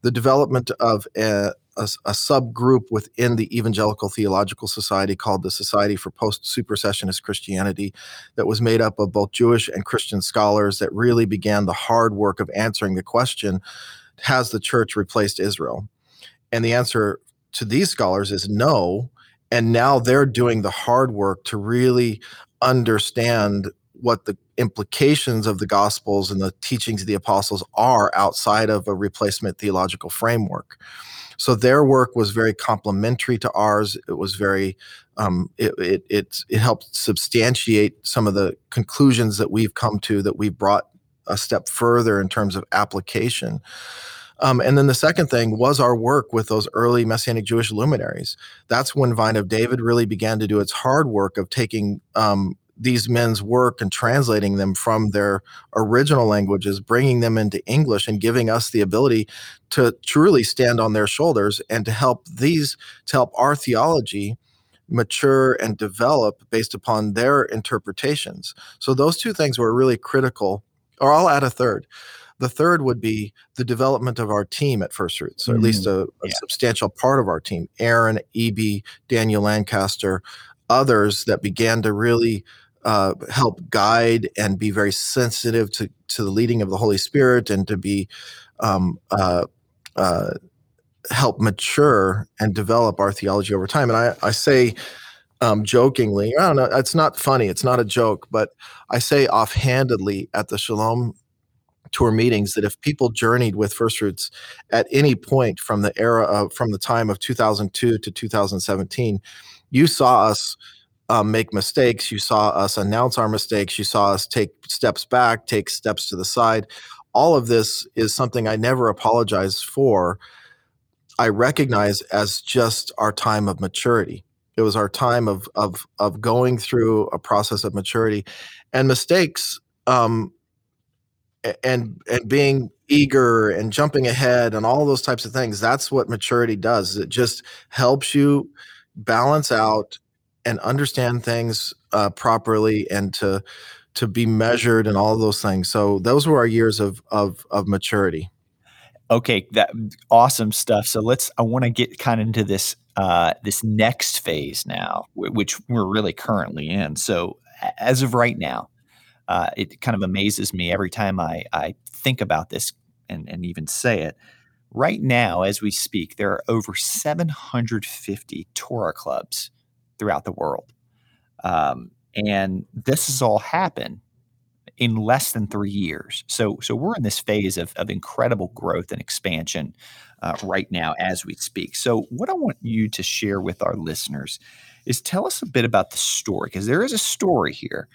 The development of a, a, a, subgroup within the Evangelical Theological Society called the Society for Post Supersessionist Christianity, that was made up of both Jewish and Christian scholars that really began the hard work of answering the question Has the church replaced Israel? And the answer to these scholars is no. And now they're doing the hard work to really understand what the implications of the gospels and the teachings of the apostles are outside of a replacement theological framework so their work was very complementary to ours. It was very, um, it, it, it, it helped substantiate some of the conclusions that we've come to that we brought a step further in terms of application. Um, and then the second thing was our work with those early Messianic Jewish luminaries. That's when Vine of David really began to do its hard work of taking um, these men's work and translating them from their original languages, bringing them into English, and giving us the ability to truly stand on their shoulders and to help these, to help our theology mature and develop based upon their interpretations. So those two things were really critical. Or I'll add a third. The third would be the development of our team at First Fruits, or at least mm-hmm. a, a yeah. substantial part of our team. Aaron, Eby, Daniel Lancaster, others that began to really uh, help guide and be very sensitive to, to the leading of the Holy Spirit and to be um, uh, uh, help mature and develop our theology over time. And I, I say um, jokingly, I don't know, it's not funny, it's not a joke, but I say offhandedly at the Shalom tour meetings that if people journeyed with First Fruits at any point from the era of from the time of 2002 to 2017, you saw us um, make mistakes. You saw us announce our mistakes. You saw us take steps back, take steps to the side. All of this is something I never apologize for. I recognize as just our time of maturity. It was our time of of of going through a process of maturity, and mistakes, um, and and being eager and jumping ahead and all those types of things. That's what maturity does. It just helps you balance out and understand things uh, properly and to to be measured and all those things. So those were our years of of of maturity. Okay, that awesome stuff. So let's. I want to get kind of into this uh, this next phase now, which we're really currently in. So as of right now, uh, it kind of amazes me every time I I think about this and and even say it. Right now, as we speak, there are over 750 Torah clubs throughout the world. Um, and this has all happened in less than three years. So, so we're in this phase of, of incredible growth and expansion uh, right now as we speak. So, what I want you to share with our listeners is tell us a bit about the story because there is a story here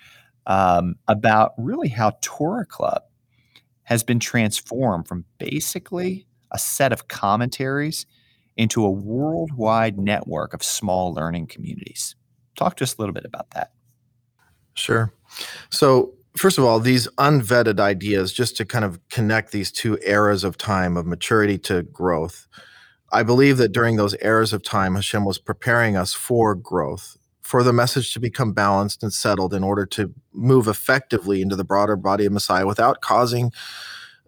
um, about really how Torah Club has been transformed from basically a set of commentaries into a worldwide network of small learning communities. Talk to us a little bit about that. Sure. So, first of all, these unvetted ideas, just to kind of connect these two eras of time of maturity to growth, I believe that during those eras of time, Hashem was preparing us for growth, for the message to become balanced and settled in order to move effectively into the broader body of Messiah without causing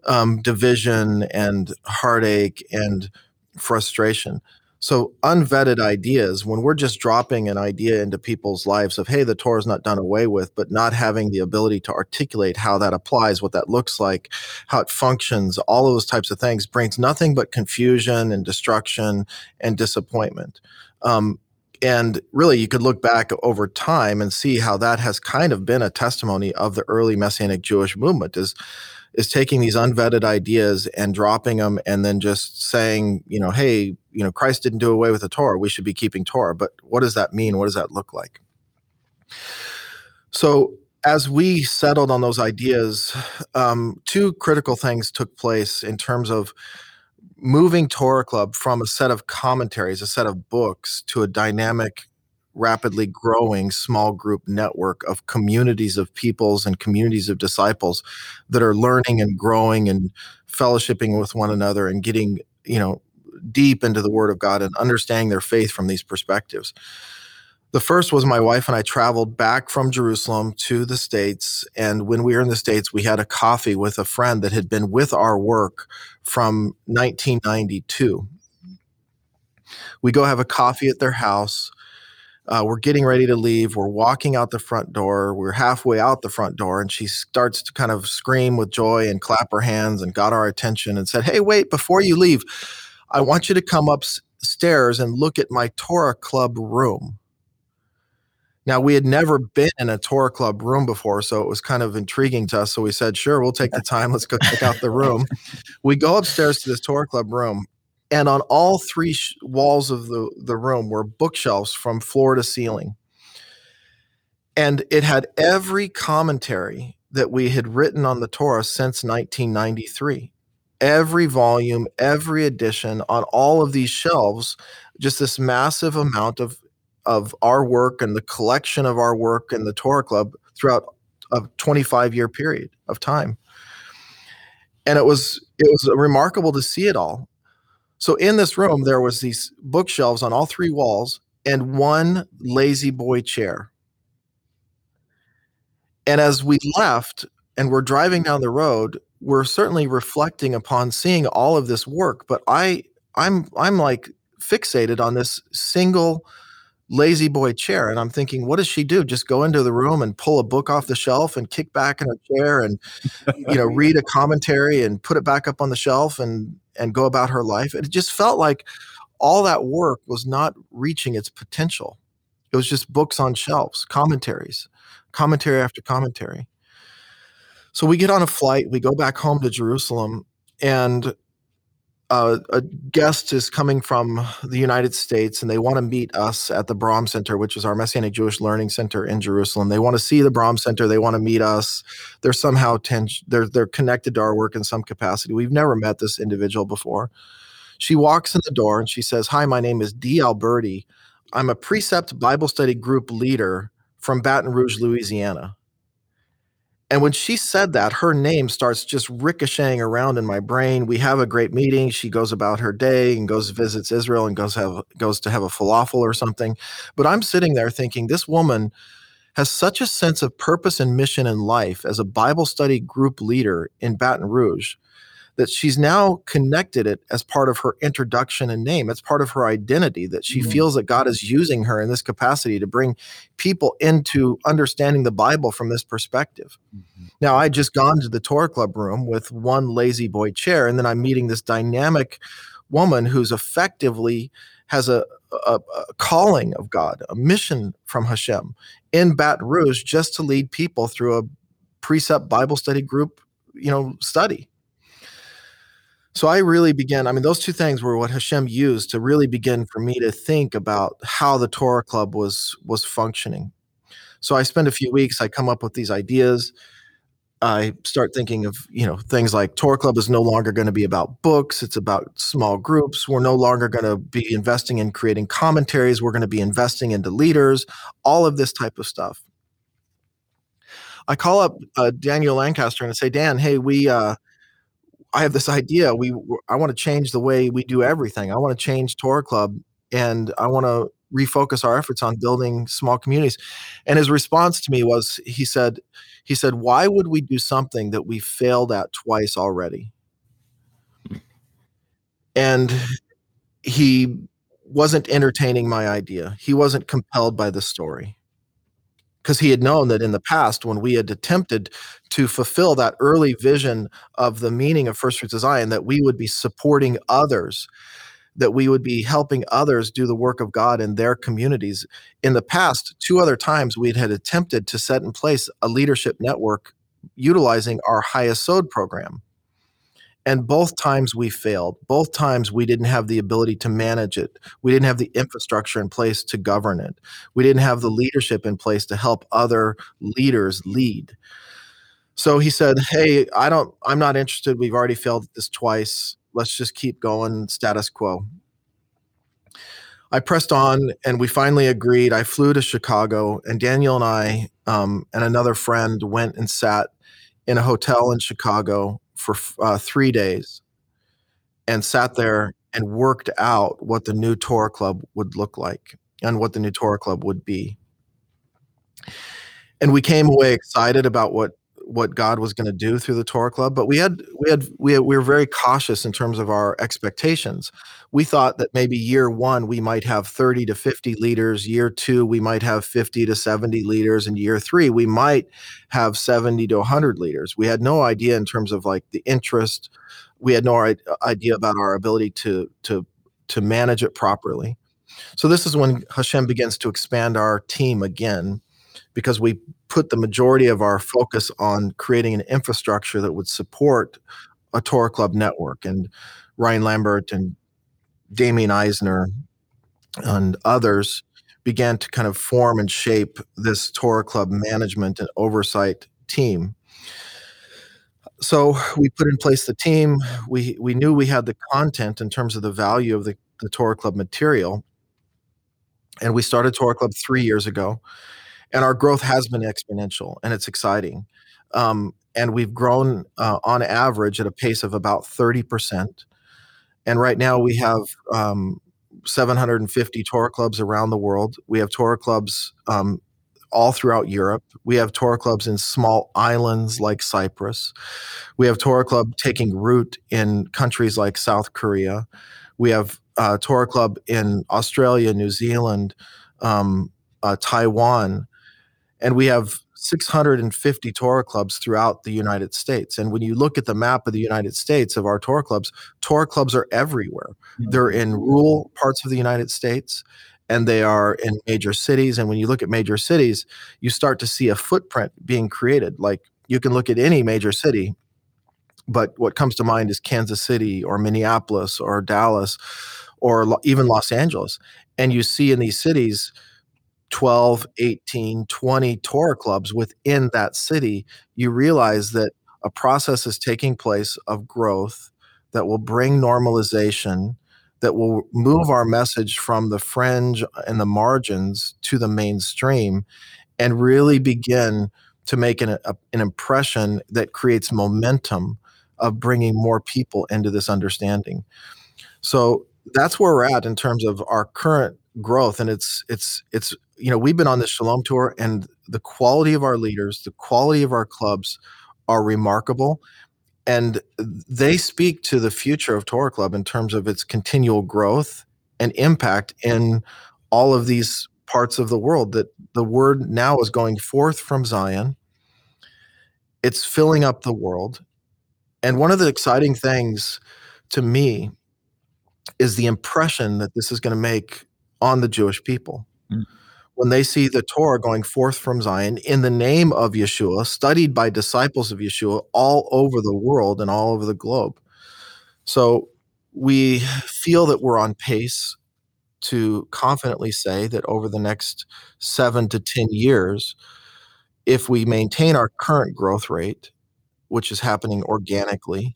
um, division and heartache and frustration. So unvetted ideas, when we're just dropping an idea into people's lives of, hey, the Torah is not done away with, but not having the ability to articulate how that applies, what that looks like, how it functions, all of those types of things brings nothing but confusion and destruction and disappointment. Um, and really, you could look back over time and see how that has kind of been a testimony of the early Messianic Jewish movement. Is is taking these unvetted ideas and dropping them and then just saying, you know, hey, you know, Christ didn't do away with the Torah. We should be keeping Torah. But what does that mean? What does that look like? So as we settled on those ideas, um, two critical things took place in terms of moving Torah Club from a set of commentaries, a set of books, to a dynamic rapidly growing small group network of communities of peoples and communities of disciples that are learning and growing and fellowshipping with one another and getting you know deep into the word of god and understanding their faith from these perspectives the first was my wife and I traveled back from Jerusalem to the States. And when we were in the States, we had a coffee with a friend that had been with our work from 1992. We go have a coffee at their house. Uh, we're getting ready to leave. We're walking out the front door. We're halfway out the front door, and she starts to kind of scream with joy and clap her hands and got our attention and said, Hey, wait, before you leave, I want you to come upstairs and look at my Torah Club room. Now, we had never been in a Torah Club room before, so it was kind of intriguing to us. So we said, Sure, we'll take the time. Let's go check out the room. we go upstairs to this Torah Club room, and on all three sh- walls of the, the room were bookshelves from floor to ceiling. And it had every commentary that we had written on the Torah since 1993. Every volume, every edition on all of these shelves, just this massive amount of, of our work and the collection of our work in the Torah Club throughout a 25 year period of time. And it was it was remarkable to see it all so in this room, there was these bookshelves on all three walls and one lazy boy chair. And as we left and we're driving down the road, we're certainly reflecting upon seeing all of this work. But I, I'm, I'm like fixated on this single lazy boy chair and i'm thinking what does she do just go into the room and pull a book off the shelf and kick back in her chair and you know read a commentary and put it back up on the shelf and and go about her life it just felt like all that work was not reaching its potential. It was just books on shelves commentaries commentary after commentary. So we get on a flight we go back home to jerusalem and uh, a guest is coming from the United States and they want to meet us at the Bram Center, which is our Messianic Jewish Learning Center in Jerusalem. They want to see the Bram Center. They want to meet us. They're somehow ten- they're they're connected to our work in some capacity. We've never met this individual before. She walks in the door and she says, "Hi, my name is Dee Alberti. I'm a Precept Bible Study Group leader from Baton Rouge, Louisiana." And when she said that, her name starts just ricocheting around in my brain. We have a great meeting. She goes about her day and goes visits Israel and goes have goes to have a falafel or something. But I'm sitting there thinking this woman has such a sense of purpose and mission in life as a Bible study group leader in Baton Rouge that she's now connected it as part of her introduction and name. It's part of her identity that she mm-hmm. feels that God is using her in this capacity to bring people into understanding the Bible from this perspective. Mm-hmm. Now, I just gone to the Torah Club room with one lazy boy chair, and then I'm meeting this dynamic woman who's effectively has a, a, a, calling of God, a mission from Hashem in Baton Rouge just to lead people through a precept Bible study group, you know, study. So I really began, I mean, those two things were what Hashem used to really begin for me to think about how the Torah Club was was functioning. So I spend a few weeks, I come up with these ideas. I start thinking of, you know, things like Torah Club is no longer going to be about books, it's about small groups. We're no longer going to be investing in creating commentaries, we're going to be investing into leaders, all of this type of stuff. I call up uh, Daniel Lancaster and I say, Dan, hey, we uh, I have this idea. We I want to change the way we do everything. I want to change Torah Club, and I want to refocus our efforts on building small communities. And his response to me was, he said, he said, why would we do something that we failed at twice already? Hmm. And he wasn't entertaining my idea. He wasn't compelled by the story because he had known that in the past when we had attempted to fulfill that early vision of the meaning of first fruits of zion that we would be supporting others that we would be helping others do the work of god in their communities. In the past two other times we had attempted to set in place a leadership network utilizing our highest Hayesod program and both times we failed. Both times we didn't have the ability to manage it. We didn't have the infrastructure in place to govern it. We didn't have the leadership in place to help other leaders lead. So he said, Hey, I don't, I'm not interested. We've already failed this twice. Let's just keep going status quo. I pressed on and we finally agreed. I flew to Chicago and Daniel and I um, and another friend went and sat in a hotel in Chicago for uh, three days and sat there and worked out what the new Torah Club would look like and what the new Torah Club would be. And we came away excited about what what God was going to do through the Torah Club, but we had we had we had, we were very cautious in terms of our expectations. We thought that maybe year 1 we might have 30 to 50 leaders, year 2 we might have 50 to 70 leaders and year 3 we might have 70 to 100 leaders. We had no idea in terms of like the interest. We had no idea about our ability to to to manage it properly. So this is when Hashem begins to expand our team again because we put the majority of our focus on creating an infrastructure that would support a Torah Club network. And Ryan Lambert and Damien Eisner and others began to kind of form and shape this Torah Club management and oversight team. So we put in place the team. We we knew we had the content in terms of the value of the, the Torah Club material. And we started Torah Club three years ago and our growth has been exponential and it's exciting. Um, and we've grown uh, on average at a pace of about 30%. And right now we have um, 750 Torah clubs around the world. We have Torah clubs um, all throughout Europe. We have Torah clubs in small islands like Cyprus. We have Torah club taking root in countries like South Korea. We have uh, Torah club in Australia, New Zealand, um, uh, Taiwan, and we have 650 Torah clubs throughout the United States. And when you look at the map of the United States of our Torah clubs, Torah clubs are everywhere. Mm-hmm. They're in rural parts of the United States and they are in major cities. And when you look at major cities, you start to see a footprint being created. Like you can look at any major city, but what comes to mind is Kansas City or Minneapolis or Dallas or even Los Angeles. And you see in these cities, 12, 18, 20 Torah clubs within that city, you realize that a process is taking place of growth that will bring normalization, that will move our message from the fringe and the margins to the mainstream, and really begin to make an, a, an impression that creates momentum of bringing more people into this understanding. So that's where we're at in terms of our current growth and it's it's it's you know we've been on this shalom tour and the quality of our leaders the quality of our clubs are remarkable and they speak to the future of torah club in terms of its continual growth and impact in all of these parts of the world that the word now is going forth from zion it's filling up the world and one of the exciting things to me is the impression that this is going to make on the Jewish people. Mm. When they see the Torah going forth from Zion in the name of Yeshua, studied by disciples of Yeshua all over the world and all over the globe, So we feel that we're on pace to confidently say that over the next seven to 10 years, if we maintain our current growth rate, which is happening organically,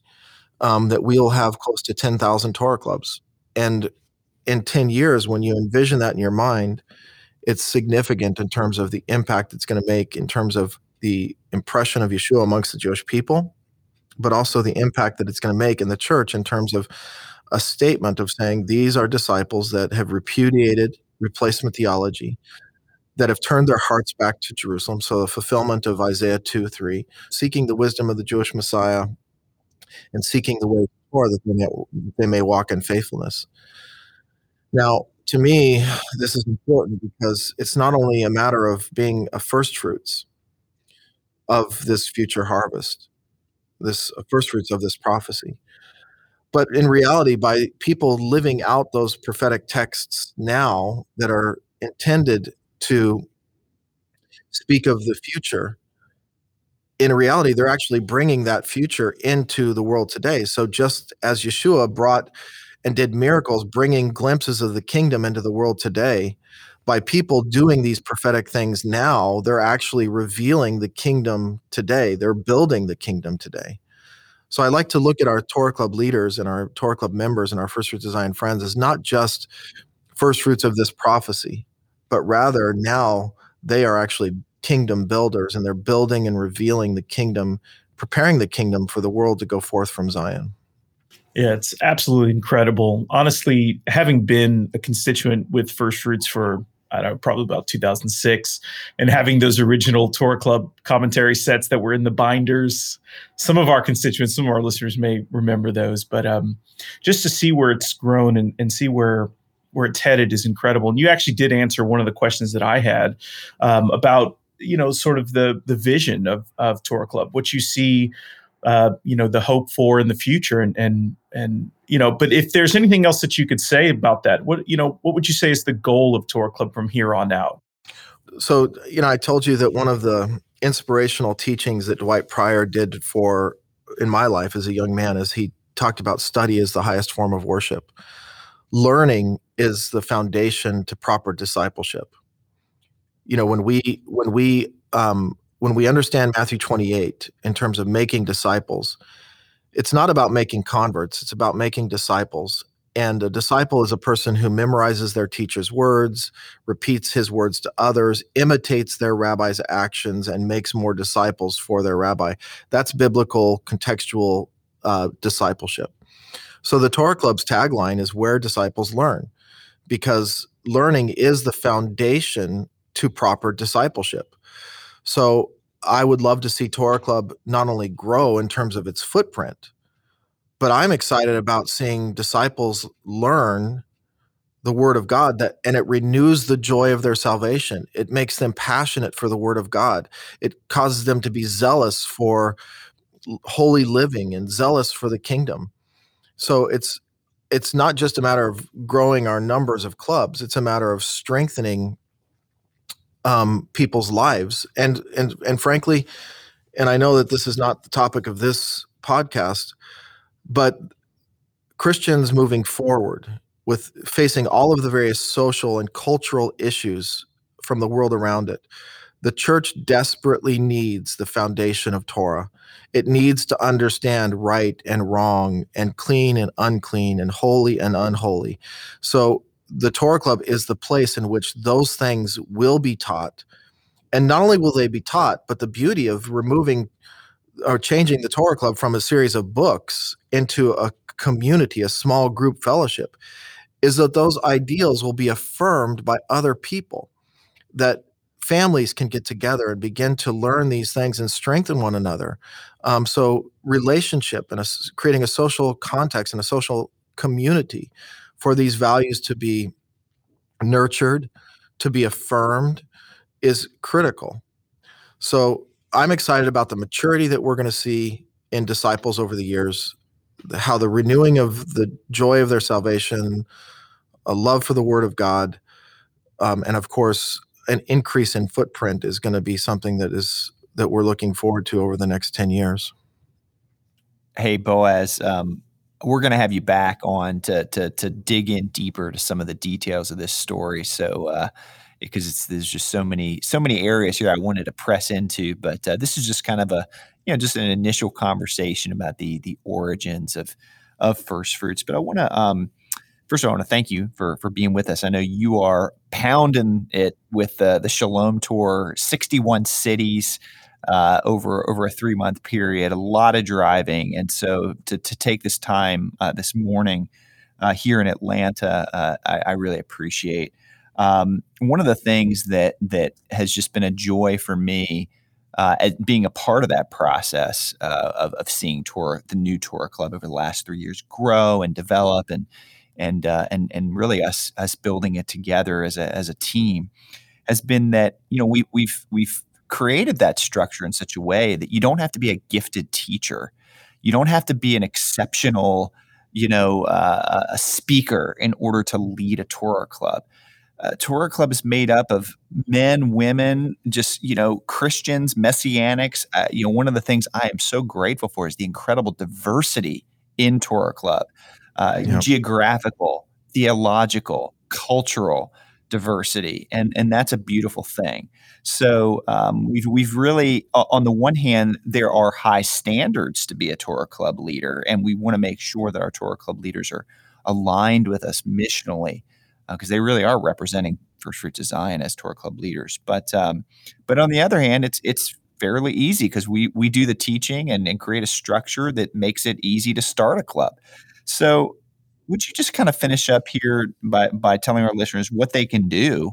um, that we'll have close to 10,000 Torah clubs. And in 10 years, when you envision that in your mind, it's significant in terms of the impact it's going to make in terms of the impression of Yeshua amongst the Jewish people, but also the impact that it's going to make in the church in terms of a statement of saying these are disciples that have repudiated replacement theology, that have turned their hearts back to Jerusalem. So the fulfillment of Isaiah 2 3, seeking the wisdom of the Jewish Messiah and seeking the way forward that they may, they may walk in faithfulness. Now, to me, this is important because it's not only a matter of being a first fruits of this future harvest, this uh, first fruits of this prophecy, but in reality, by people living out those prophetic texts now that are intended to speak of the future, in reality, they're actually bringing that future into the world today. So just as Yeshua brought and did miracles, bringing glimpses of the kingdom into the world today, by people doing these prophetic things now, they're actually revealing the kingdom today. They're building the kingdom today. So I like to look at our Torah Club leaders and our Torah Club members and our First Fruits of Zion friends as not just first fruits of this prophecy, but rather now they are actually kingdom builders and they're building and revealing the kingdom, preparing the kingdom for the world to go forth from Zion. Yeah, it's absolutely incredible. Honestly, having been a constituent with First Fruits for I don't know, probably about 2006, and having those original Torah Club commentary sets that were in the binders. Some of our constituents, some of our listeners may remember those, but um, just to see where it's grown and, and see where where it's headed is incredible. And you actually did answer one of the questions that I had um, about you know sort of the the vision of of Torah Club, what you see, uh, you know, the hope for in the future, and and and you know. But if there's anything else that you could say about that, what you know, what would you say is the goal of Torah Club from here on out? So you know, I told you that one of the inspirational teachings that Dwight Pryor did for in my life as a young man is he talked about study as the highest form of worship. Learning is the foundation to proper discipleship you know when we when we um, when we understand Matthew 28 in terms of making disciples, it's not about making converts, it's about making disciples. And a disciple is a person who memorizes their teacher's words, repeats his words to others, imitates their rabbi's actions, and makes more disciples for their rabbi. That's biblical contextual uh, discipleship. So the Torah Club's tagline is where disciples learn, because learning is the foundation to proper discipleship. So I would love to see Torah Club not only grow in terms of its footprint, but I'm excited about seeing disciples learn the word of God that and it renews the joy of their salvation. It makes them passionate for the word of God. It causes them to be zealous for holy living and zealous for the kingdom. So it's it's not just a matter of growing our numbers of clubs, it's a matter of strengthening um, people's lives. And and and frankly, and I know that this is not the topic of this podcast, but Christians moving forward with facing all of the various social and cultural issues from the world around it. The church desperately needs the foundation of Torah. It needs to understand right and wrong and clean and unclean and holy and unholy. So the Torah Club is the place in which those things will be taught. And not only will they be taught, but the beauty of removing or changing the Torah Club from a series of books into a community, a small group fellowship, is that those ideals will be affirmed by other people, that families can get together and begin to learn these things and strengthen one another. Um, so, relationship and a, creating a social context and a social community for these values to be nurtured, to be affirmed, is critical. So I'm excited about the maturity that we're going to see in disciples over the years, how the renewing of the joy of their salvation, a love for the Word of God, um, and of course, an increase in footprint is going to be something that is that we're looking forward to over the next ten years. Hey Boaz, um, we're going to have you back on to to to dig in deeper to some of the details of this story. So. Uh, because there's just so many so many areas here I wanted to press into, but uh, this is just kind of a you know just an initial conversation about the the origins of of first fruits. But I want to um, first of all, I want to thank you for for being with us. I know you are pounding it with the the Shalom Tour, 61 cities uh, over over a three month period, a lot of driving, and so to to take this time uh, this morning uh, here in Atlanta, uh, I, I, really appreciate. Um, one of the things that that has just been a joy for me. Uh, being a part of that process uh, of, of seeing tour the new Torah Club over the last three years grow and develop and and uh, and and really us us building it together as a as a team has been that you know we we've we've created that structure in such a way that you don't have to be a gifted teacher, you don't have to be an exceptional you know uh, a speaker in order to lead a Torah club. Uh, Torah Club is made up of men, women, just you know Christians, Messianics. Uh, you know, one of the things I am so grateful for is the incredible diversity in Torah Club uh, yep. geographical, theological, cultural diversity, and and that's a beautiful thing. So um, we've we've really, on the one hand, there are high standards to be a Torah Club leader, and we want to make sure that our Torah Club leaders are aligned with us missionally because uh, they really are representing First Fruits Zion as Torah Club leaders. But um, but on the other hand, it's it's fairly easy because we we do the teaching and, and create a structure that makes it easy to start a club. So, would you just kind of finish up here by by telling our listeners what they can do,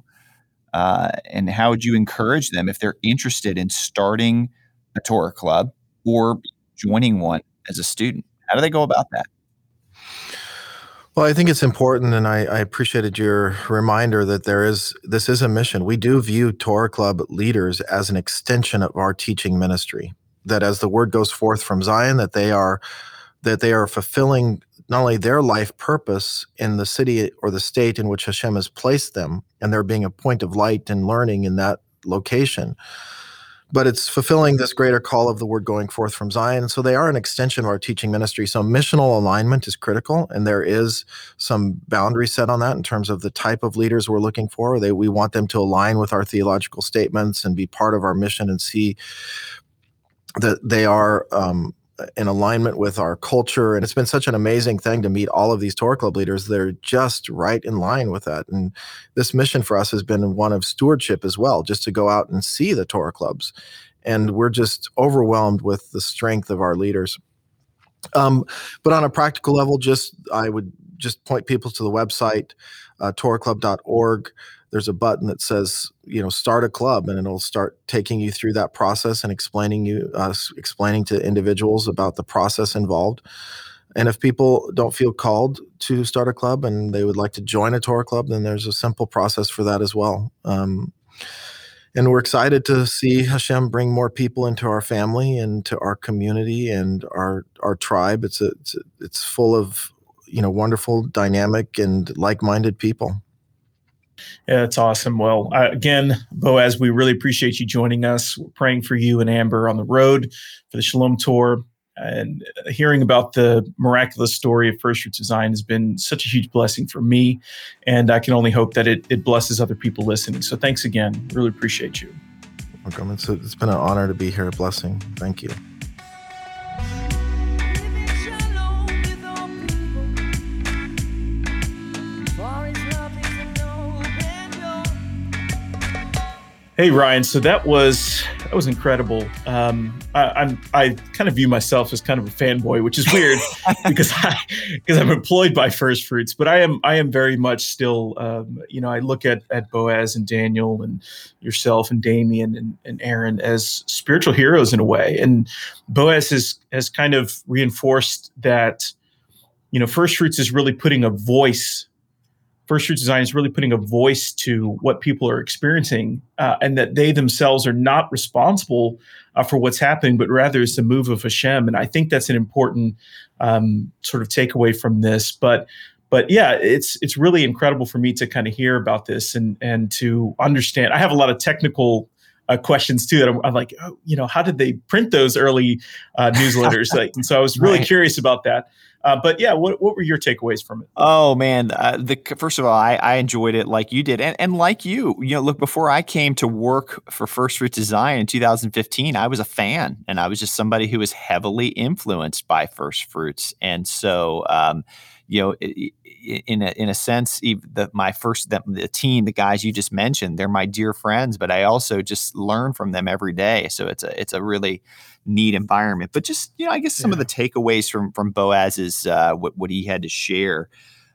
uh, and how would you encourage them if they're interested in starting a Torah club or joining one as a student? How do they go about that? Well, I think it's important, and I, I, appreciated your reminder that there is this is a mission. We do view Torah Club leaders as an extension of our teaching ministry. That as the word goes forth from Zion, that they are that they are fulfilling not only their life purpose in the city or the state in which Hashem has placed them, and they're being a point of light and learning in that location, but it's fulfilling this greater call of the word going forth from Zion. So they are an extension of our teaching ministry. So missional alignment is critical, and there is some boundary set on that in terms of the type of leaders we're looking for. They, we want them to align with our theological statements and be part of our mission and see that they are um, in alignment with our culture. And it's been such an amazing thing to meet all of these Torah Club leaders. They're just right in line with that. And this mission for us has been one of stewardship as well, just to go out and see the Torah clubs. And we're just overwhelmed with the strength of our leaders. Um, but on a practical level, just I would just point people to the website, uh, torahclub.org there's a button that says you know start a club and it'll start taking you through that process and explaining you uh, explaining to individuals about the process involved. And if people don't feel called to start a club and they would like to join a Torah club then there's a simple process for that as well. Um, and we're excited to see Hashem bring more people into our family and to our community and our our tribe. It's a, it's, a, it's full of you know wonderful, dynamic, and like-minded people. Yeah, that's awesome. Well, uh, again, Boaz, we really appreciate you joining us. We're praying for you and Amber on the road for the Shalom Tour. And hearing about the miraculous story of First of Zion has been such a huge blessing for me. And I can only hope that it, it blesses other people listening. So thanks again. Really appreciate you. Welcome. It's, a, it's been an honor to be here. A blessing. Thank you. Hey Ryan, so that was that was incredible. Um, I, am I kind of view myself as kind of a fanboy, which is weird because I because I'm employed by First Fruits, but I am I am very much still um, you know I look at at Boaz and Daniel and yourself and Damien and, and Aaron as spiritual heroes in a way, and Boaz has has kind of reinforced that you know First Fruits is really putting a voice First Fruits of Zion is really putting a voice to what people are experiencing, uh, and that they themselves are not responsible uh, for what's happening, but rather it's the move of Hashem. And I think that's an important um, sort of takeaway from this. But but yeah, it's it's really incredible for me to kind of hear about this and and to understand. I have a lot of technical uh, questions too that I'm, I'm, like, oh, you know, how did they print those early uh, newsletters? like, and so I was really right. curious about that. Uh, but yeah, what, what were your takeaways from it? Oh man, uh, the first of all, I, I enjoyed it like you did, and, and like you, you know, look before I came to work for First Fruits of Zion in 2015, I was a fan, and I was just somebody who was heavily influenced by First Fruits, and so. Um, you know, in a, in a sense, the, my first the, the, team, the guys you just mentioned, they're my dear friends, but I also just learn from them every day. So it's a it's a really neat environment. But just you know, I guess some yeah. of the takeaways from from Boaz's uh, what what he had to share.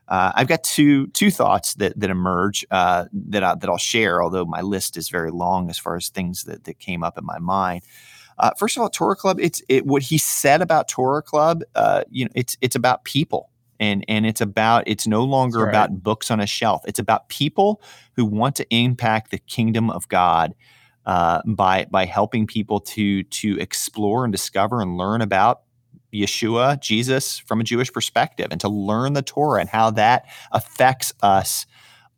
Uh, I've got two two thoughts that that emerge uh, that I, that I'll share. Although my list is very long as far as things that that came up in my mind. Uh, first of all, Torah Club. It's it, what he said about Torah Club. Uh, you know, it's it's about people and and it's about it's no longer right. about books on a shelf it's about people who want to impact the kingdom of god uh, by by helping people to to explore and discover and learn about Yeshua, Jesus, from a Jewish perspective, and to learn the Torah and how that affects us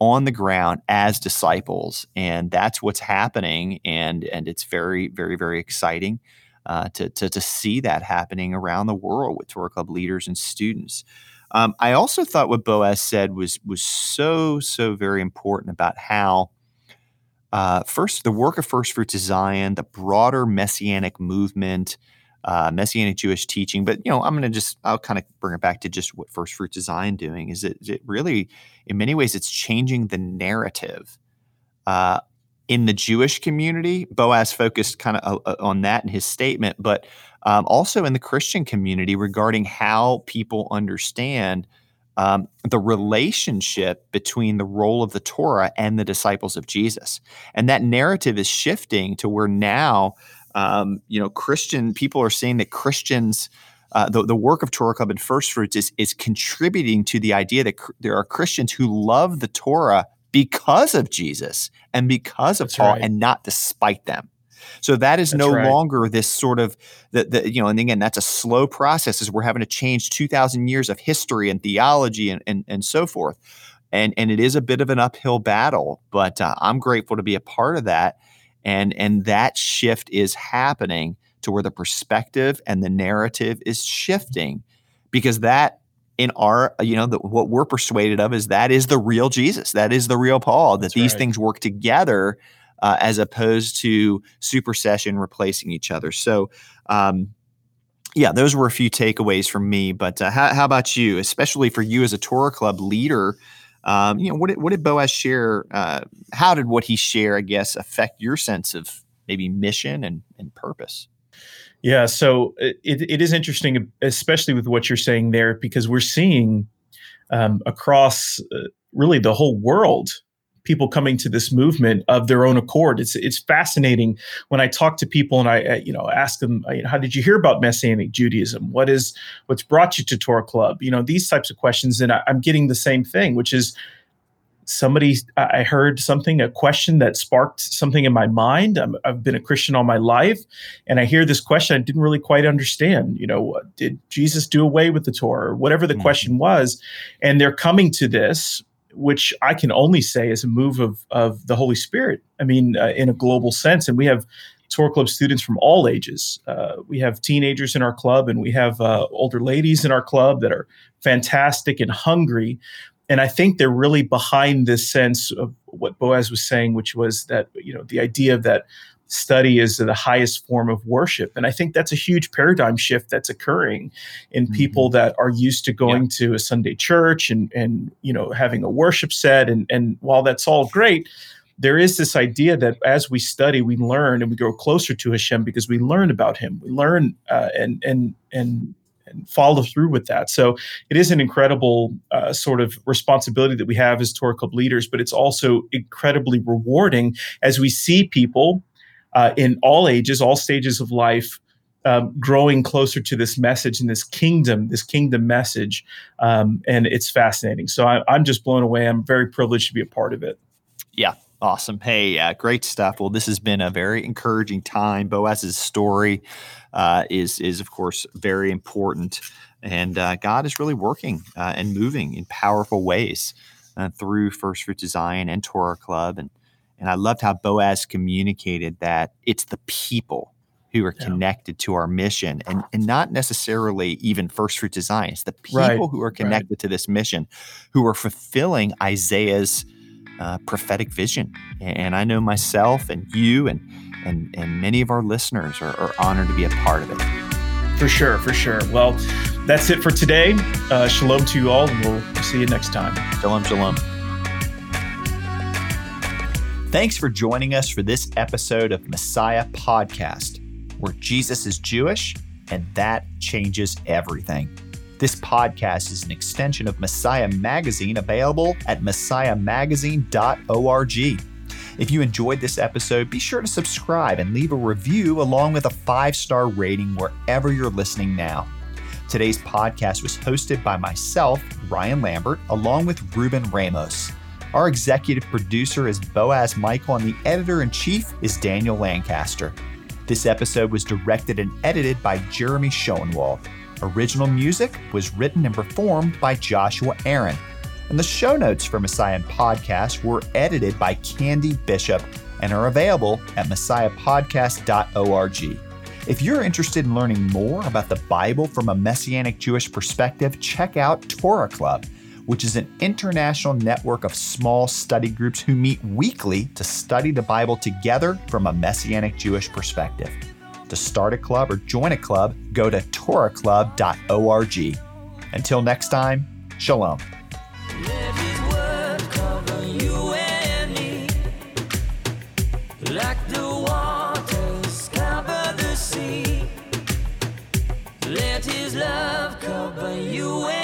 on the ground as disciples. And that's what's happening, and and it's very, very, very exciting uh, to, to to see that happening around the world with Torah Club leaders and students. Um, I also thought what Boaz said was was so so very important about how uh, first the work of First Fruits of Zion, the broader messianic movement, uh, messianic Jewish teaching. But you know, I'm going to just I'll kind of bring it back to just what First Fruits of Zion doing is it, it really, in many ways, it's changing the narrative. Uh, in the Jewish community, Boaz focused kind of uh, uh, on that in his statement, but um, also in the Christian community regarding how people understand um, the relationship between the role of the Torah and the disciples of Jesus. And that narrative is shifting to where now, um, you know, Christian people are saying that Christians. Uh, the, the work of Torah Club and First Fruits is, is contributing to the idea that cr- there are Christians who love the Torah because of Jesus and because of That's Paul right. and not despite them. So that is that's no right. longer this sort of the, the you know, and again, that's a slow process as we're having to change 2,000 years of history and theology and, and, and so forth. And, and it is a bit of an uphill battle, but uh, I'm grateful to be a part of that. And, and that shift is happening to where the perspective and the narrative is shifting because that in our you know the, what we're persuaded of is that is the real jesus that is the real paul that That's these right. things work together uh, as opposed to supersession replacing each other. So, um, yeah, those were a few takeaways from me. But uh, how, how, about you, especially for you as a Torah Club leader? Um, you know, what did, what did Boaz share? Uh, how did what he share, I guess, affect your sense of maybe mission and, and purpose? Yeah, so it, it is interesting, especially with what you're saying there, because we're seeing um, across uh, really the whole world people coming to this movement of their own accord. It's it's fascinating when I talk to people and I, you know ask them, how did you hear about Messianic Judaism? What is what's brought you to Torah Club? You know these types of questions, and I, I'm getting the same thing, which is somebody i heard something a question that sparked something in my mind i have been a christian all my life and i hear this question i didn't really quite understand you know did jesus do away with the torah or whatever the mm-hmm. question was and they're coming to this which I can only say is a move of of the Holy Spirit. I mean, uh, in a global sense, and we have Torah Club students from all ages. Uh, we have teenagers in our club, and we have uh, older ladies in our club that are fantastic and hungry. And I think they're really behind this sense of what Boaz was saying, which was that you know the idea of that study is the highest form of worship. And I think that's a huge paradigm shift that's occurring in mm-hmm. people that are used to going yeah. to a Sunday church and and you know having a worship set and and while that's all great, there is this idea that as we study, we learn and we grow closer to Hashem because we learn about Him. We learn uh, and and and and follow through with that. So it is an incredible uh, sort of responsibility that we have as Torah Club leaders, but it's also incredibly rewarding as we see people uh, in all ages, all stages of life, um, growing closer to this message and this kingdom, this kingdom message. Um, and it's fascinating. So I, am just blown away. I'm very privileged to be a part of it. Yeah. Awesome. Hey, uh, great stuff. Well, this has been a very encouraging time. Boaz's story uh, is, is, of course, very important. And uh, God is really working uh, and moving in powerful ways uh, through First Fruits of Zion and Torah Club. And and I loved how Boaz communicated that it's the people who are Yeah. connected to our mission and, and not necessarily even First Fruits of Zion. It's the people Right, who are connected to this mission who are fulfilling Isaiah's uh, prophetic vision. And I know myself and you and and, and many of our listeners are, are honored to be a part of it. For sure, for sure. Well, that's it for today. Uh, shalom to you all, and we'll see you next time. Shalom, shalom. Thanks for joining us for this episode of Messiah Podcast, where Jesus is Jewish and that changes everything. This podcast is an extension of Messiah Magazine available at messiahmagazine.org. If you enjoyed this episode, be sure to subscribe and leave a review along with a five star rating wherever you're listening now. Today's podcast was hosted by myself, Ryan Lambert, along with Ruben Ramos. Our executive producer is Boaz Michael, and the editor in chief is Daniel Lancaster. This episode was directed and edited by Jeremy Schoenwald. Original music was written and performed by Joshua Aaron. And the show notes for Messiah Podcast were edited by Candy Bishop and are available at messiahpodcast.org. If you're interested in learning more about the Bible from a Messianic Jewish perspective, check out Torah Club, which is an international network of small study groups who meet weekly to study the Bible together from a Messianic Jewish perspective. To start a club or join a club, go to torahclub.org. Until next time, shalom. Let his love cover you and.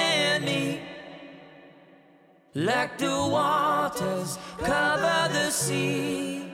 Like the waters cover the sea.